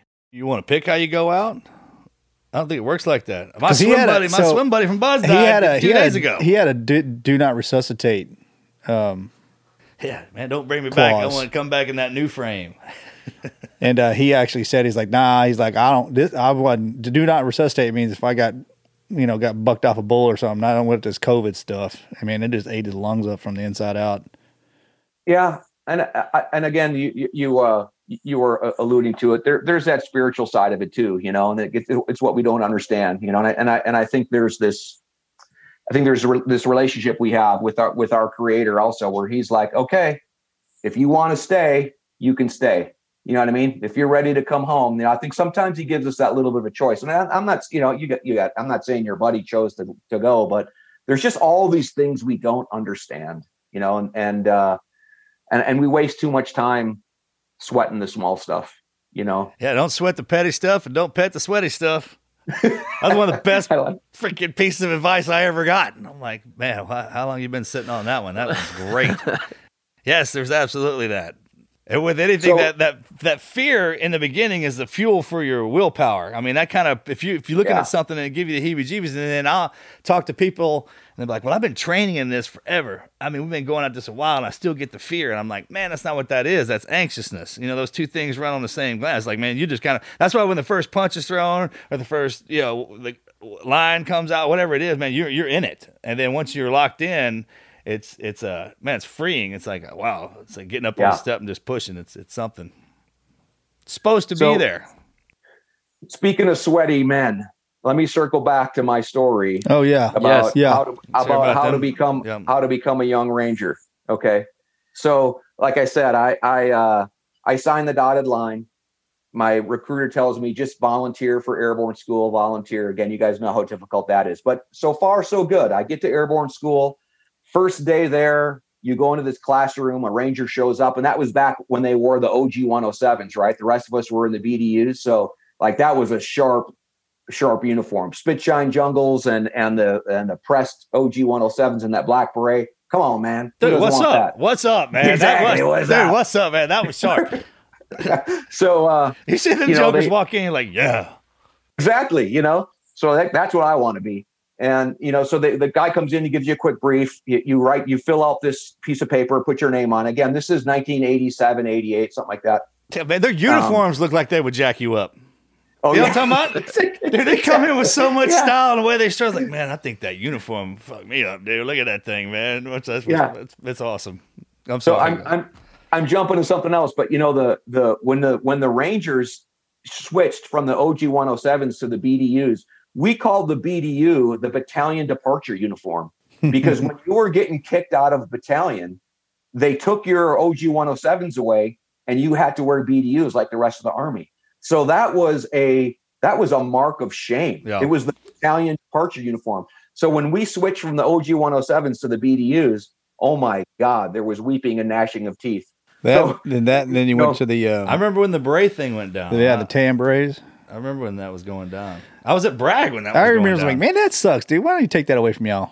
You want to pick how you go out? I don't think it works like that. My 'Cause he swim had a- buddy, my so swim buddy from BUD/S He died had a two he days had, ago. He had a do, do not resuscitate. Um, yeah, man, don't bring me back. I want to come back in that new frame. [laughs] and uh, he actually said he's like, nah. He's like, I don't. This I wasn't. To do not resuscitate means if I got, you know, got bucked off a bull or something. I don't want this COVID stuff. I mean, it just ate his lungs up from the inside out. Yeah, and and again, you you- you uh you were uh, alluding to it. There there's that spiritual side of it too, you know, and it, it's what we don't understand, you know. And I and I and I think there's this, I think there's re- this relationship we have with our with our Creator also, where He's like, okay, if you want to stay, you can stay. You know what I mean? If you're ready to come home, you know, I think sometimes He gives us that little bit of a choice. And I, I'm not, you know, you got you got. I'm not saying your buddy chose to to go, but there's just all these things we don't understand, you know, and and. uh and and we waste too much time sweating the small stuff you know Yeah, don't sweat the petty stuff and don't pet the sweaty stuff. That's one of the [laughs] best freaking pieces of advice I ever got. And I'm like, man, how long you been sitting on that one? That was great. [laughs] yes, there's absolutely that. And with anything So- that that that fear in the beginning is the fuel for your willpower. I mean, that kind of if you if you're looking Yeah. at something and give you the heebie-jeebies, and then I'll talk to people and they're like, "Well, I've been training in this forever. I mean, we've been going at this a while, and I still get the fear." And I'm like, "Man, that's not what that is. That's anxiousness. You know, those two things run on the same glass. Like, man, you just kind of. That's why when the first punch is thrown or the first you know the line comes out, whatever it is, man, you're you're in it. And then once you're locked in, it's it's uh man, it's freeing. It's like wow, it's like getting up on a step and just pushing. It's it's something. It's supposed to So- be there. speaking of sweaty men let me circle back to my story Oh yeah, about yeah. how to, about, about how to become Yeah. how to become a young ranger okay so like i said i i uh i signed the dotted line my recruiter tells me just volunteer for airborne school volunteer again you guys know how difficult that is but so far so good i get to airborne school first day there you go into this classroom a ranger shows up and that was back when they wore the og 107s right the rest of us were in the bdus so like that was a sharp sharp uniform spit shine jungles and and the and the pressed og 107s and that black beret come on man Dude, what's up? What's up, man? Exactly, That was, what's dude, up? what's up, man? That was sharp. [laughs] so uh you see them You know, jokers they- walk in like, yeah. Exactly, you know. So that, that's what I want to be. And you know, so the, the guy comes in, he gives you a quick brief. You, you write, you fill out this piece of paper, put your name on. Again, this is 1987, 88, something like that. Yeah, man, their uniforms look like they would jack you up. Oh, You know yeah. what I'm talking about? [laughs] Dude, they come in with so much Yeah. style and the way they dress. Like, man, I think that uniform fucked me up, dude. Look at that thing, man. What's that's, Yeah. it's, it's awesome. I'm so. I'm I'm I'm jumping to something else, but you know the the when the when the Rangers switched from the OG 107s to the BDUs, we called the BDU the battalion departure uniform [laughs] because when you were getting kicked out of battalion, they took your OG 107s away and you had to wear BDUs like the rest of the army. So that was a that was a mark of shame. Yeah. It was the battalion departure uniform. So when we switched from the OG 107s to the BDUs, oh my God, there was weeping and gnashing of teeth. That So- and that and then you No. went [laughs] to the uh, I remember when the beret thing went down. yeah I, the tan berets. I remember when that was going down. I was at Bragg when that I was remember I going was down. like, man, that sucks, dude. Why don't you take that away from y'all?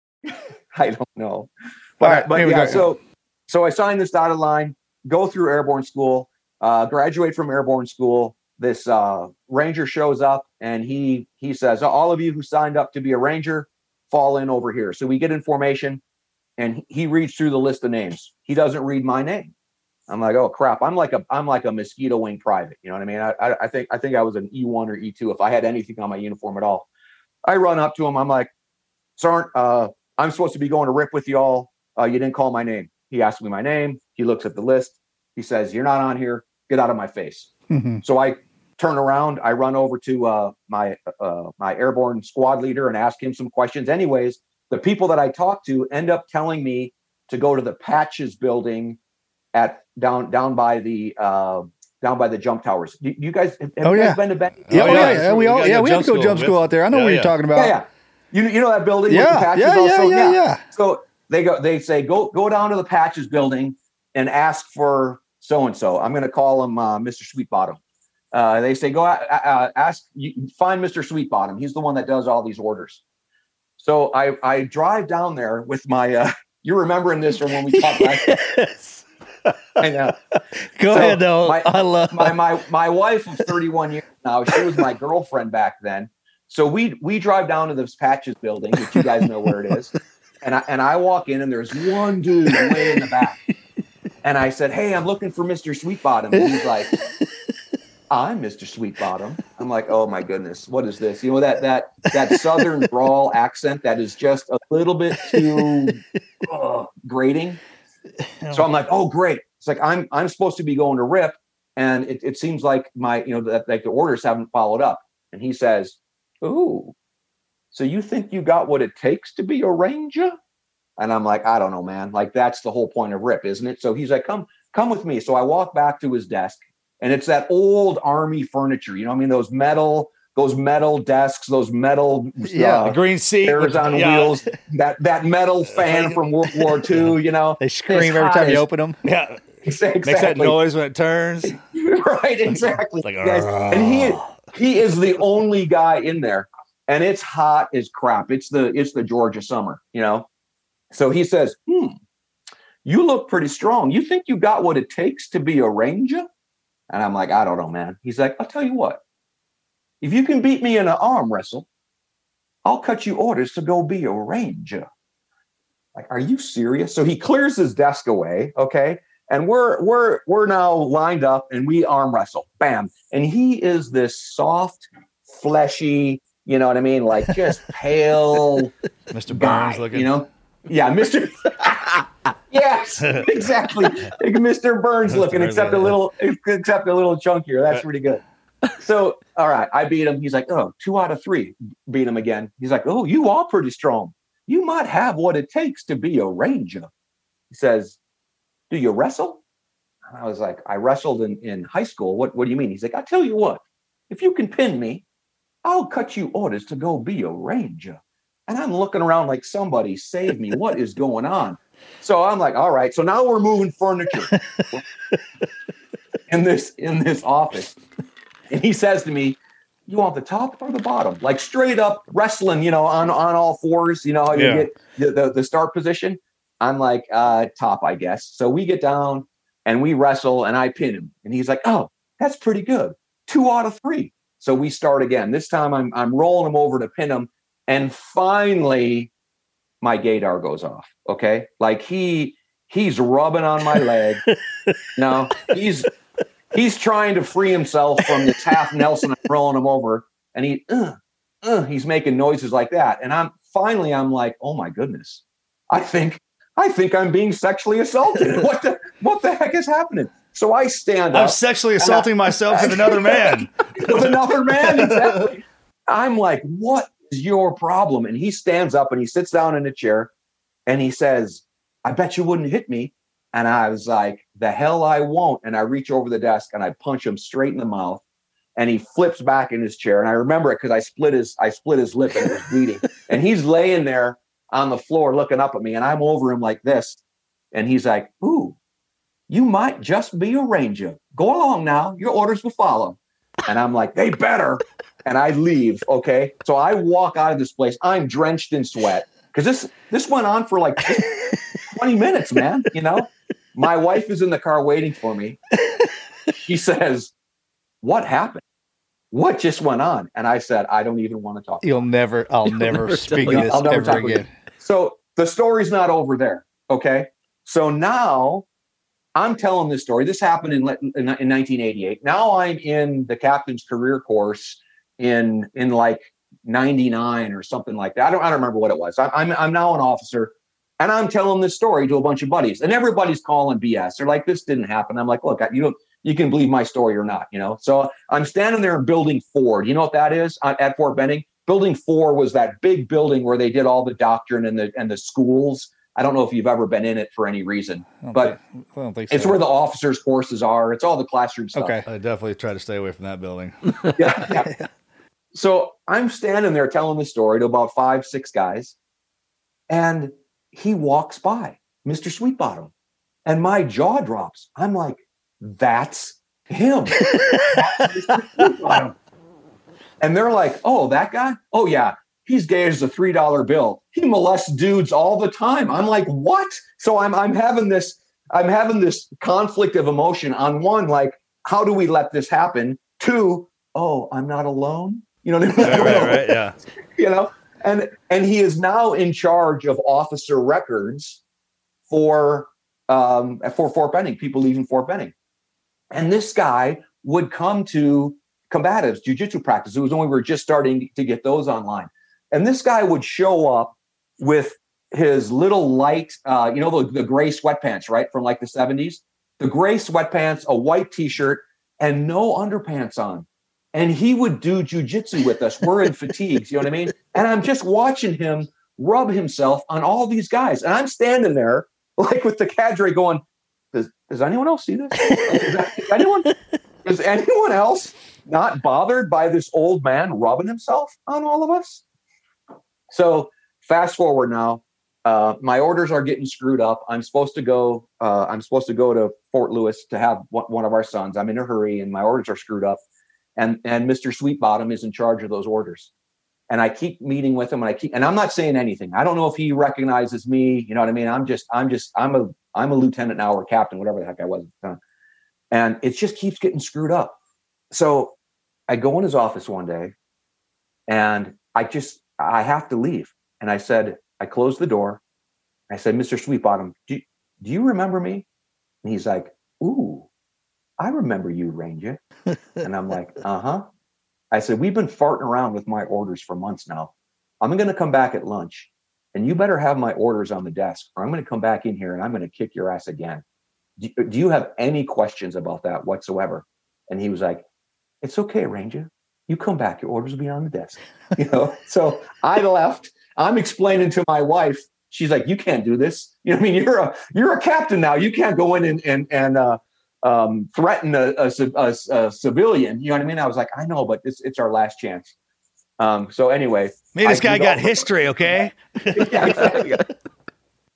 [laughs] I don't know. But, right, but yeah, so so I signed this dotted line, go through airborne school, uh, graduate from airborne school. This uh, ranger shows up and he he says, "All of you who signed up to be a ranger, fall in over here." So we get information, and he reads through the list of names. He doesn't read my name. I'm like, "Oh crap!" I'm like a I'm like a mosquito wing private. You know what I mean? I I, I think I think I was an E1 or E2 if I had anything on my uniform at all. I run up to him. I'm like, Sergeant, uh, I'm supposed to be going to rip with y'all. Uh, you didn't call my name. He asked me my name. He looks at the list. He says, You're not on here. Get out of my face. Mhm. So I turn around. I run over to uh, my uh, my airborne squad leader and ask him some questions. Anyways, the people that I talk to end up telling me to go to the Patches building at down down by the uh, down by the jump towers. You, you guys have Oh, you guys yeah. been to Ben? Yeah, Oh, oh, yeah, yeah, we We all yeah we have to go jump school. school out there. I know Yeah, what you're talking about. Yeah, yeah. You, you know that building with the yeah, yeah, yeah, yeah, yeah. So they go, they say, go, go down to the patches building and ask for so and so. I'm going to call him uh, Mr. Sweetbottom. Uh, they say, go uh, uh, ask, you, find Mr. Sweetbottom. He's the one that does all these orders. So I, I drive down there with my. Uh, [laughs] you're remembering this from when we talked last. [laughs] Yes. I know. Go So, ahead though. my- I love my my my wife of 31 years now. She was my girlfriend back then. So we we drive down to this Patches building, which you guys know where it is. And I and I walk in and there's one dude way in the back. And I said, "Hey, I'm looking for Mr. Sweetbottom." And he's like, "I'm Mr. Sweetbottom." I'm like, "Oh my goodness, what is this?" You know that that that southern drawl accent that is just a little bit too uh, grating. So I'm like, "Oh, great." It's like I'm I'm supposed to be going to rip, and it, it seems like my you know that like the orders haven't followed up. And he says, "Ooh, so you think you got what it takes to be a ranger?" And I'm like, I don't know, man. Like that's the whole point of RIP, isn't it? So he's like, come, come with me. So I walk back to his desk, and it's that old army furniture. You know, what I mean, those metal, those metal desks, those metal, Yeah, The uh, green seat chairs on yeah, wheels, that that metal [laughs] fan from World War [laughs] II. You know, They scream every time you open them. [laughs] Yeah, exactly. makes that noise when it turns. right, exactly. Like, Yes. And he he is the only guy in there, and it's hot as crap. It's the it's the Georgia summer, you know. So he says, "Hmm, you look pretty strong. You think you got what it takes to be a ranger?" And I'm like, "I don't know, man." He's like, "I'll tell you what. If you can beat me in an arm wrestle, I'll cut you orders to go be a ranger." Like, are you serious? So he clears his desk away, okay? And we're we're we're now lined up and we arm wrestle. Bam. And he is this soft, fleshy, you know what I mean? Like just [laughs] pale Mr. guy, Burns looking. you know? Yeah, Mr. [laughs] yes, exactly. Like Mr. Burns [laughs] looking, except a little except a little chunkier. That's pretty good. So, all right, I beat him. He's like, oh, two out of three. Beat him again. He's like, oh, you are pretty strong. You might have what it takes to be a ranger. He says, do you wrestle? And I was like, I wrestled in, in high school. What, what do you mean? He's like, I'll tell you what, if you can pin me, I'll cut you orders to go be a ranger. And I'm looking around like somebody save me. What is going on? So I'm like, all right. So now we're moving furniture in this in this office. And he says to me, You want the top or the bottom? Like straight up wrestling, you know, on on all fours, you know, how you get the, the, the start position. I'm like, uh, top, I guess. So we get down and we wrestle and I pin him. And he's like, Oh, that's pretty good. Two out of three. So we start again. This time I'm I'm rolling him over to pin him. And finally, my gaydar goes off. Okay. Like he he's rubbing on my leg. [laughs] no, he's he's trying to free himself from this half Nelson I'm rolling him over. And he uh, uh, he's making noises like that. And I'm finally I'm like, oh my goodness. I think I think I'm being sexually assaulted. [laughs] what the what the heck is happening? So I stand up. I'm sexually assaulting myself with another [laughs] man. with another man. Exactly. I'm like, what is your problem? And he stands up and he sits down in a chair And he says, I bet you wouldn't hit me. And I was like, the hell I won't. And I reach over the desk and I punch him straight in the mouth. And he flips back in his chair. And I remember it because I split his I split his lip and it was bleeding. and he's laying there on the floor looking up at me. And I'm over him like this. And he's like, Ooh, you might just be a ranger. Go along now. Your orders will follow. And I'm like, they better. And I leave. Okay. So I walk out of this place. I'm drenched in sweat. Because this this went on for like 20 minutes, man. You know? My wife is in the car waiting for me. She says, What happened? What just went on? And I said, I don't even want to talk. You'll never. I'll never, never speak of this I'll never ever talk with again. So the story's not over there. Okay. So now I'm telling this story. This happened in, in, in 1988. Now I'm in the captain's career course in in like 99 or something like that. I don't I don't remember what it was. I, I'm I'm now an officer and I'm telling this story to a bunch of buddies and everybody's calling BS. They're like, this didn't happen. I'm like, look, you don't you can believe my story or not, you know? So I'm standing there in building four. Do you know what that is at at Fort Benning? Building four was that big building where they did all the doctrine and the and the schools. I don't know if you've ever been in it for any reason, I but think- I don't think so. it's where the officers' courses are. It's all the classroom stuff. Okay. I definitely try to stay away from that building. yeah, [laughs] yeah. So I'm standing there telling the story to about five, six guys, and he walks by, Mr. Sweetbottom, and my jaw drops. I'm like, that's him. [laughs] That's Mr. Sweetbottom. And they're like, oh, that guy? Oh, yeah. He's gay as a three dollar bill. He molests dudes all the time. I'm like, what? So I'm I'm having this I'm having this conflict of emotion. On one, like, how do we let this happen? Two, oh, I'm not alone. You know what I mean? Right, right, right. Yeah. [laughs] you know and and he is now in charge of officer records for um for fort benning people leaving fort benning and this guy would come to combatives jiu-jitsu practice it was when we were just starting to get those online and this guy would show up with his little light uh you know the, the gray sweatpants right from like the 70s the gray sweatpants a white t-shirt and no underpants on and he would do jujitsu with us. We're in [laughs] fatigues, you know what I mean? And I'm just watching him rub himself on all these guys. And I'm standing there like with the cadre going, does, does anyone else see this? Is that- is anyone, [laughs] is anyone else not bothered by this old man rubbing himself on all of us? So fast forward now, uh, my orders are getting screwed up. I'm supposed to go. Uh, I'm supposed to go to Fort Lewis to have one of our sons. I'm in a hurry, and my orders are screwed up and and Mr. Sweetbottom is in charge of those orders. And I keep meeting with him, and I keep, and I'm not saying anything. I don't know if he recognizes me. You know what I mean? I'm just, I'm just, I'm a, I'm a lieutenant now or captain, whatever the heck I was at the time. And it just keeps getting screwed up. So I go in his office one day, and I just, I have to leave. And I said, I closed the door. I said, Mr. Sweetbottom, do, do you remember me? And he's like, Ooh, I remember you, Ranger. [laughs] And I'm like, uh huh. I said, we've been farting around with my orders for months now. I'm going to come back at lunch and you better have my orders on the desk or I'm going to come back in here and I'm going to kick your ass again. Do, do you have any questions about that whatsoever? And he was like, it's okay, Ranger. You come back, your orders will be on the desk. [laughs] You know, so I left. I'm explaining to my wife. She's like, you can't do this. [laughs] You know, what I mean, you're a you're a captain now. You can't go in and and and uh, um, threaten a, a, a, a civilian. You know what I mean? I was like, I know, but it's it's our last chance. Um, so anyway, Me and this I guy got history, okay? Yeah, [laughs] exactly.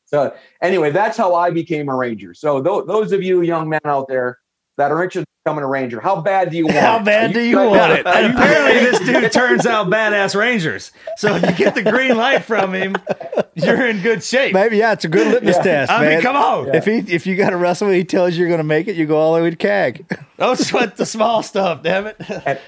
so anyway, that's how I became a ranger. So tho- those of you young men out there that are interested in becoming a ranger, how bad do you [laughs] want? How it? bad Are do you [laughs] want it? are Apparently, this [laughs] dude turns out badass rangers. So if you get the green light from him, you're in good shape. Maybe yeah, it's a good litmus Yeah. test, I man. mean, come on. If he if you got to wrestle, he tells you you're going to make it. You go all the way to CAG. Don't sweat the small stuff, damn it. and,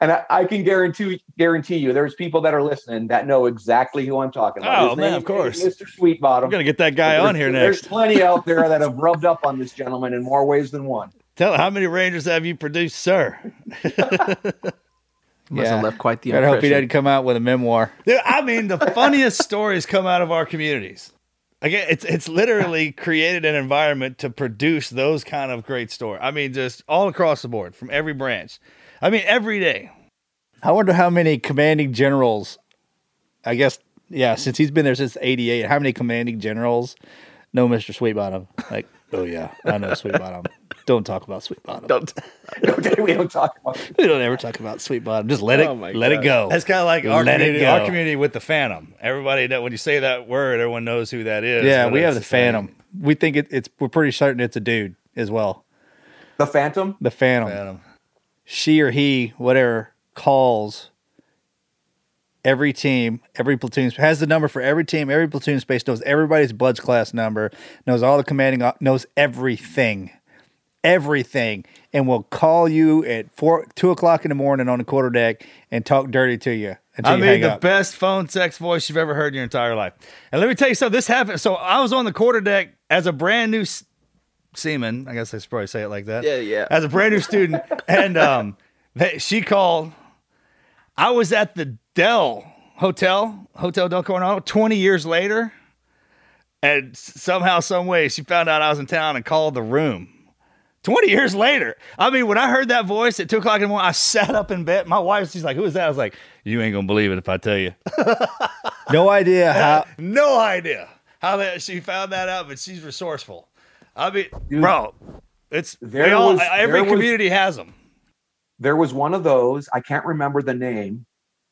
and I, I can guarantee guarantee you, there's people that are listening that know exactly who I'm talking about. Oh, His man, name of course. Mr. Sweetbottom. I'm gonna get that guy on here next. There's plenty out there that have rubbed up on this gentleman in more ways than one. Tell how many rangers have you produced, sir? [laughs] Must have left quite the Better hope he impression. doesn't come out with a memoir. Dude, I mean, the funniest [laughs] stories come out of our communities. Again, it's it's literally created an environment to produce those kind of great stories. I mean, just all across the board from every branch. I mean, every day. I wonder how many commanding generals, I guess yeah, since he's been there since '88, how many commanding generals know Mr. Sweetbottom? Like, oh yeah, I know Sweet Bottom. Don't talk about Sweetbottom. Don't. okay, we don't talk about We don't ever talk about Sweet Bottom. Just let it, Oh my let it go. That's kind of like our Let community, our community with the Phantom. Everybody that when you say that word, everyone knows who that is. yeah, we have the same. Phantom. We think it, it's. We're pretty certain it's a dude as well. the Phantom. The Phantom. Phantom. She or he, whatever, calls every team, every platoon has the number for every team, every platoon space knows everybody's BUD/S class number, knows all the commanding, knows everything, everything, and will call you at four, two o'clock in the morning on the quarter deck and talk dirty to you until I you mean, the up. best phone sex voice you've ever heard in your entire life. And let me tell you something. This happened. So I was on the quarter deck as a brand new s- seaman. I guess I should probably say it like that. Yeah, yeah. As a brand new student, and um, they, she called. I was at the Del Hotel, Hotel Del Coronado, 20 years later. And somehow, some way, she found out I was in town and called the room. 20 years later. I mean, when I heard that voice at two o'clock in the morning, I sat up in bed. My wife, she's like, Who is that? I was like, You ain't gonna believe it if I tell you. [laughs] no idea how. [laughs] No idea how that she found that out, but she's resourceful. I mean, bro, it's there all, was- every there was- community has them. there was one of those i can't remember the name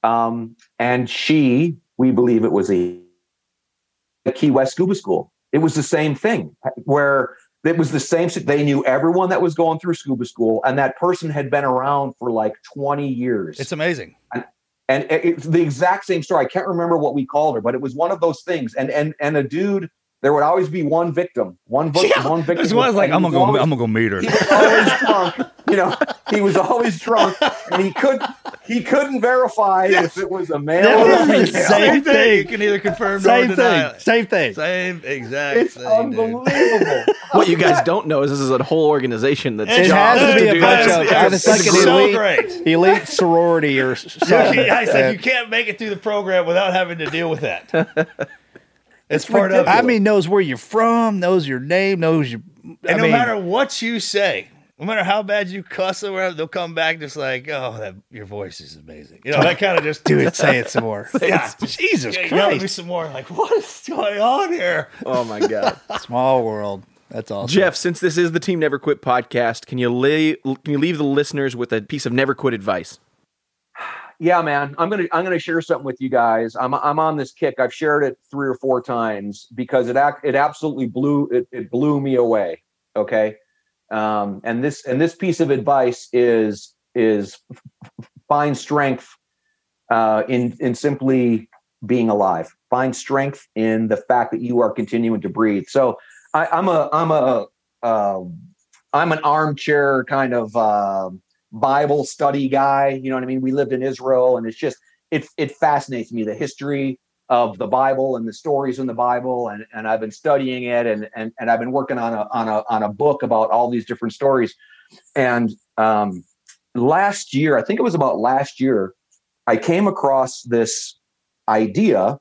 um, and she we believe it was a, a key west scuba school. It was the same thing where it was the same they knew everyone that was going through scuba school and that person had been around for like 20 years. It's amazing. and it- it's the exact same story. I can't remember what we called her but it was one of those things. And and and a dude there would always be one victim one, [laughs] vo- one victim This was like, I'm he gonna was go, always- I'm gonna go meet her. he was always drunk. You know, he was always drunk, and he could he couldn't verify if it was a male or a female. Same thing. You can either confirm nor Same deny thing. it. Same thing. Same exact. It's same, dude. unbelievable. [laughs] What you guys don't know is this is a whole organization that's It job has to be a bunch of. Yeah, It's like it's an so elite, great. elite sorority or [laughs] s- something. Yeah, it's like Uh, you can't make it through the program without having to deal with that. It's part of it. I mean, knows where you're from, knows your name, knows your. I And no mean, matter what you say, no matter how bad you cuss or whatever, they'll come back just like, "Oh, that your voice is amazing." You know, that kind of just do it, say it some more. [laughs] Yeah, Jesus yeah, yell at me some more. Like, what is going on here? Oh my god. [laughs] Small world. That's awesome. Jeff, since this is the Team Never Quit podcast, can you lay, can you leave the listeners with a piece of never quit advice? Yeah, man, I'm gonna I'm gonna share something with you guys. I'm I'm on this kick. I've shared it three or four times because it ac- it absolutely blew it, it blew me away. Okay, um, and this and this piece of advice is is find strength uh, in in simply being alive. Find strength in the fact that you are continuing to breathe. So I, I'm a I'm a um, I'm an armchair kind of um Bible study guy. You know what I mean? We lived in Israel, and it's just it it fascinates me the history of the Bible and the stories in the Bible, and and I've been studying it, and and and I've been working on a on a on a book about all these different stories. And um, last year, I think it was about last year, I came across this idea.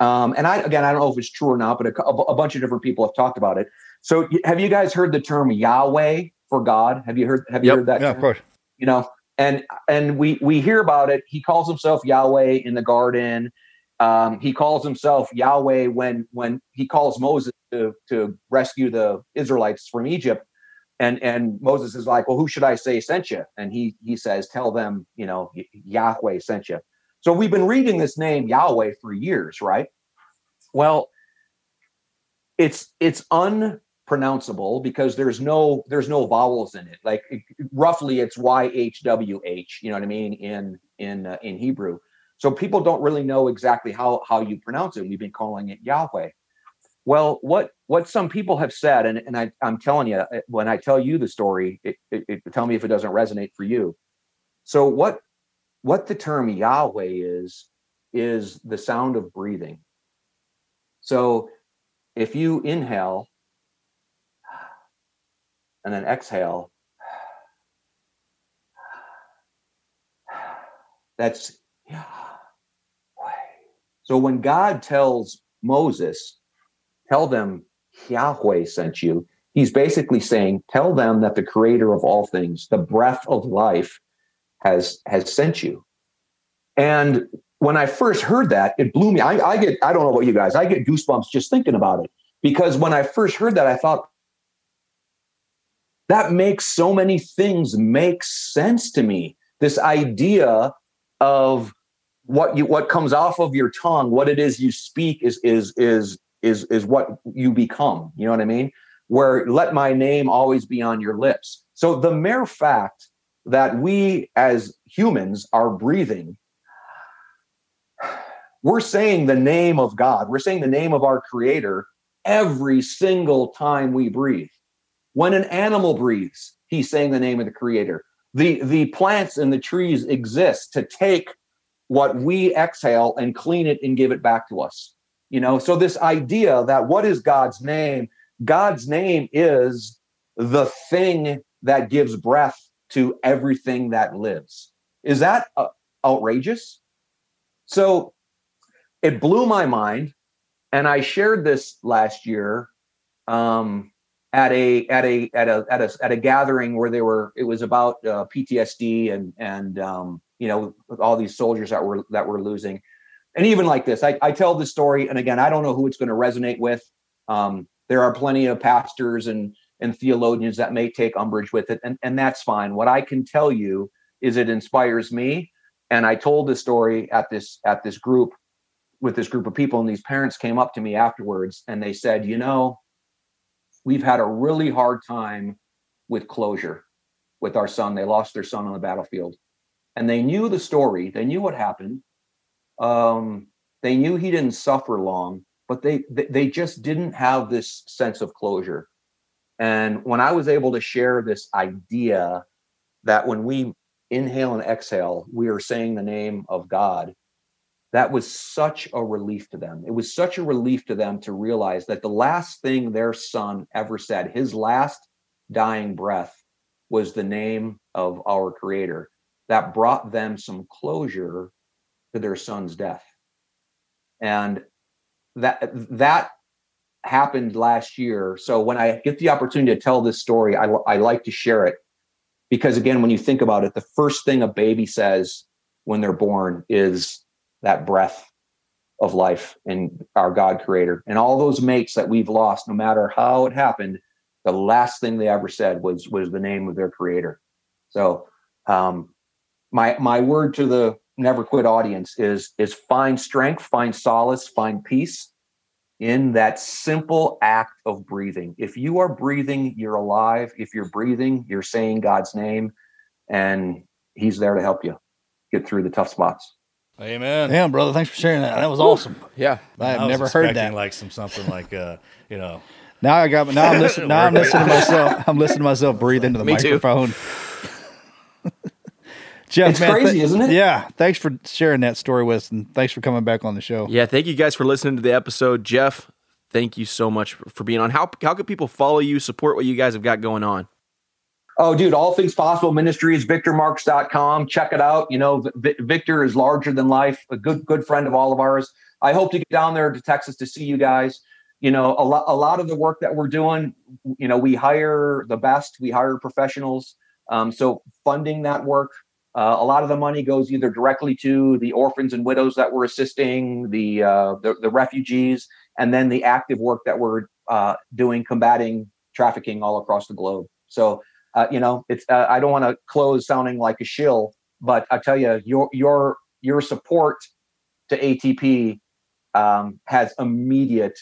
Um, and I again, I don't know if it's true or not, but a, a bunch of different people have talked about it. So, have you guys heard the term Yahweh for God? Have you heard? Have you Yep. heard that? Yeah, term? of course. you know and and we we hear about it he calls himself yahweh in the garden um, he calls himself yahweh when when he calls moses to to rescue the israelites from egypt and and moses is like well who should i say sent you and he he says tell them you know yahweh sent you so we've been reading this name yahweh for years right well it's it's unpronounceable because there's no there's no vowels in it. Like it- roughly it's y-h-w-h you know what i mean in in uh, in hebrew. So people don't really know exactly how how you pronounce it we've been calling it yahweh. Well what what some people have said and, and I, i'm telling you uh, when i tell you the story it, it, it tell me if it doesn't resonate for you. So what what the term yahweh is is the sound of breathing. So if you inhale and then exhale, that's Yahweh. So when God tells Moses, tell them Yahweh sent you, he's basically saying, tell them that the creator of all things, the breath of life, has has sent you. And when I first heard that, it blew me. I, I get, I don't know about you guys, I get goosebumps just thinking about it. Because when I first heard that, I thought, that makes so many things make sense to me. This idea of what you what comes off of your tongue, what it is you speak is is is is is what you become. You know what I mean? Where let my name always be on your lips. So the mere fact that we as humans are breathing we're saying the name of God, we're saying the name of our creator every single time we breathe. When an animal breathes, he's saying the name of the creator. The, the plants and the trees exist to take what we exhale and clean it and give it back to us. You know, so this idea that what is God's name? God's name is the thing that gives breath to everything that lives. Is that uh, outrageous? So it blew my mind and i shared this last year um, at a at a at a at a at a gathering where they were it was about uh, ptsd and and um, you know all these soldiers that were that were losing. And even like this i, I tell this story and again i don't know who it's going to resonate with. Um, there are plenty of pastors and and theologians that may take umbrage with it and, and that's fine. What i can tell you is it inspires me and i told this story at this at this group with this group of people and these parents came up to me afterwards and they said you know we've had a really hard time with closure with our son. They lost their son on the battlefield. And they knew the story. They knew what happened. Um, they knew he didn't suffer long but they they just didn't have this sense of closure. And when i was able to share this idea that when we inhale and exhale we are saying the name of god that was such a relief to them. It was such a relief to them to realize that the last thing their son ever said, his last dying breath, was the name of our creator. That brought them some closure to their son's death. And that that happened last year. So when I get the opportunity to tell this story, I, I like to share it because again, when you think about it, the first thing a baby says when they're born is that breath of life in our God creator. And all those mates that we've lost, no matter how it happened, the last thing they ever said was was the name of their creator. So um, my my word to the never quit audience is is find strength, find solace, find peace in that simple act of breathing. If you are breathing, you're alive. If you're breathing, you're saying God's name and he's there to help you get through the tough spots. Amen. Damn, brother, thanks for sharing that. That was awesome. Yeah. I have was never heard expecting, that. Like some something like uh, you know, Now I got. Now I'm [laughs] listening. Now I'm listening to myself. I'm listening to myself breathe into the Me too. microphone. [laughs] Jeff, It's man, crazy, th- isn't it? Yeah. Thanks for sharing that story with us, and thanks for coming back on the show. Yeah, thank you guys for listening to the episode. Jeff, thank you so much for, for being on. How how can people follow you, support what you guys have got going on? Oh, dude, all things possible ministries, victormarx.com. Check it out. You know, v- Victor is larger than life, a good, good friend of all of ours. I hope to get down there to Texas to see you guys. You know, a lot, a lot of the work that we're doing, you know, we hire the best, we hire professionals. Um, so funding that work, uh, a lot of the money goes either directly to the orphans and widows that we're assisting, the, uh, the, the refugees, and then the active work that we're uh, doing combating trafficking all across the globe. So uh, you know, it's uh, I don't want to close sounding like a shill, but I tell you, your your your support to ATP um, has immediate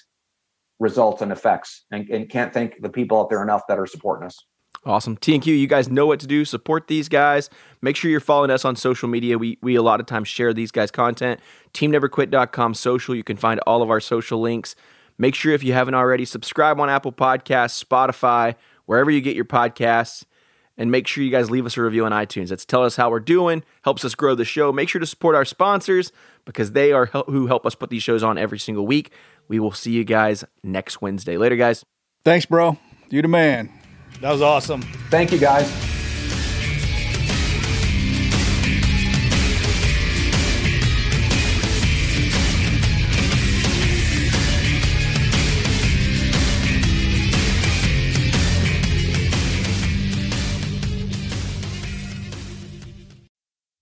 results and effects, and, and can't thank the people out there enough that are supporting us. Awesome. T and Q, you guys know what to do. Support these guys. Make sure you're following us on social media. We we a lot of times share these guys' content. TeamNeverQuit.com social. You can find all of our social links. Make sure if you haven't already, subscribe on Apple Podcasts, Spotify, wherever you get your podcasts. And make sure you guys leave us a review on iTunes. That's tell us how we're doing, helps us grow the show. Make sure to support our sponsors because they are who help us put these shows on every single week. We will see you guys next Wednesday. Later, guys. Thanks, bro. You the man. that was awesome. Thank you, guys.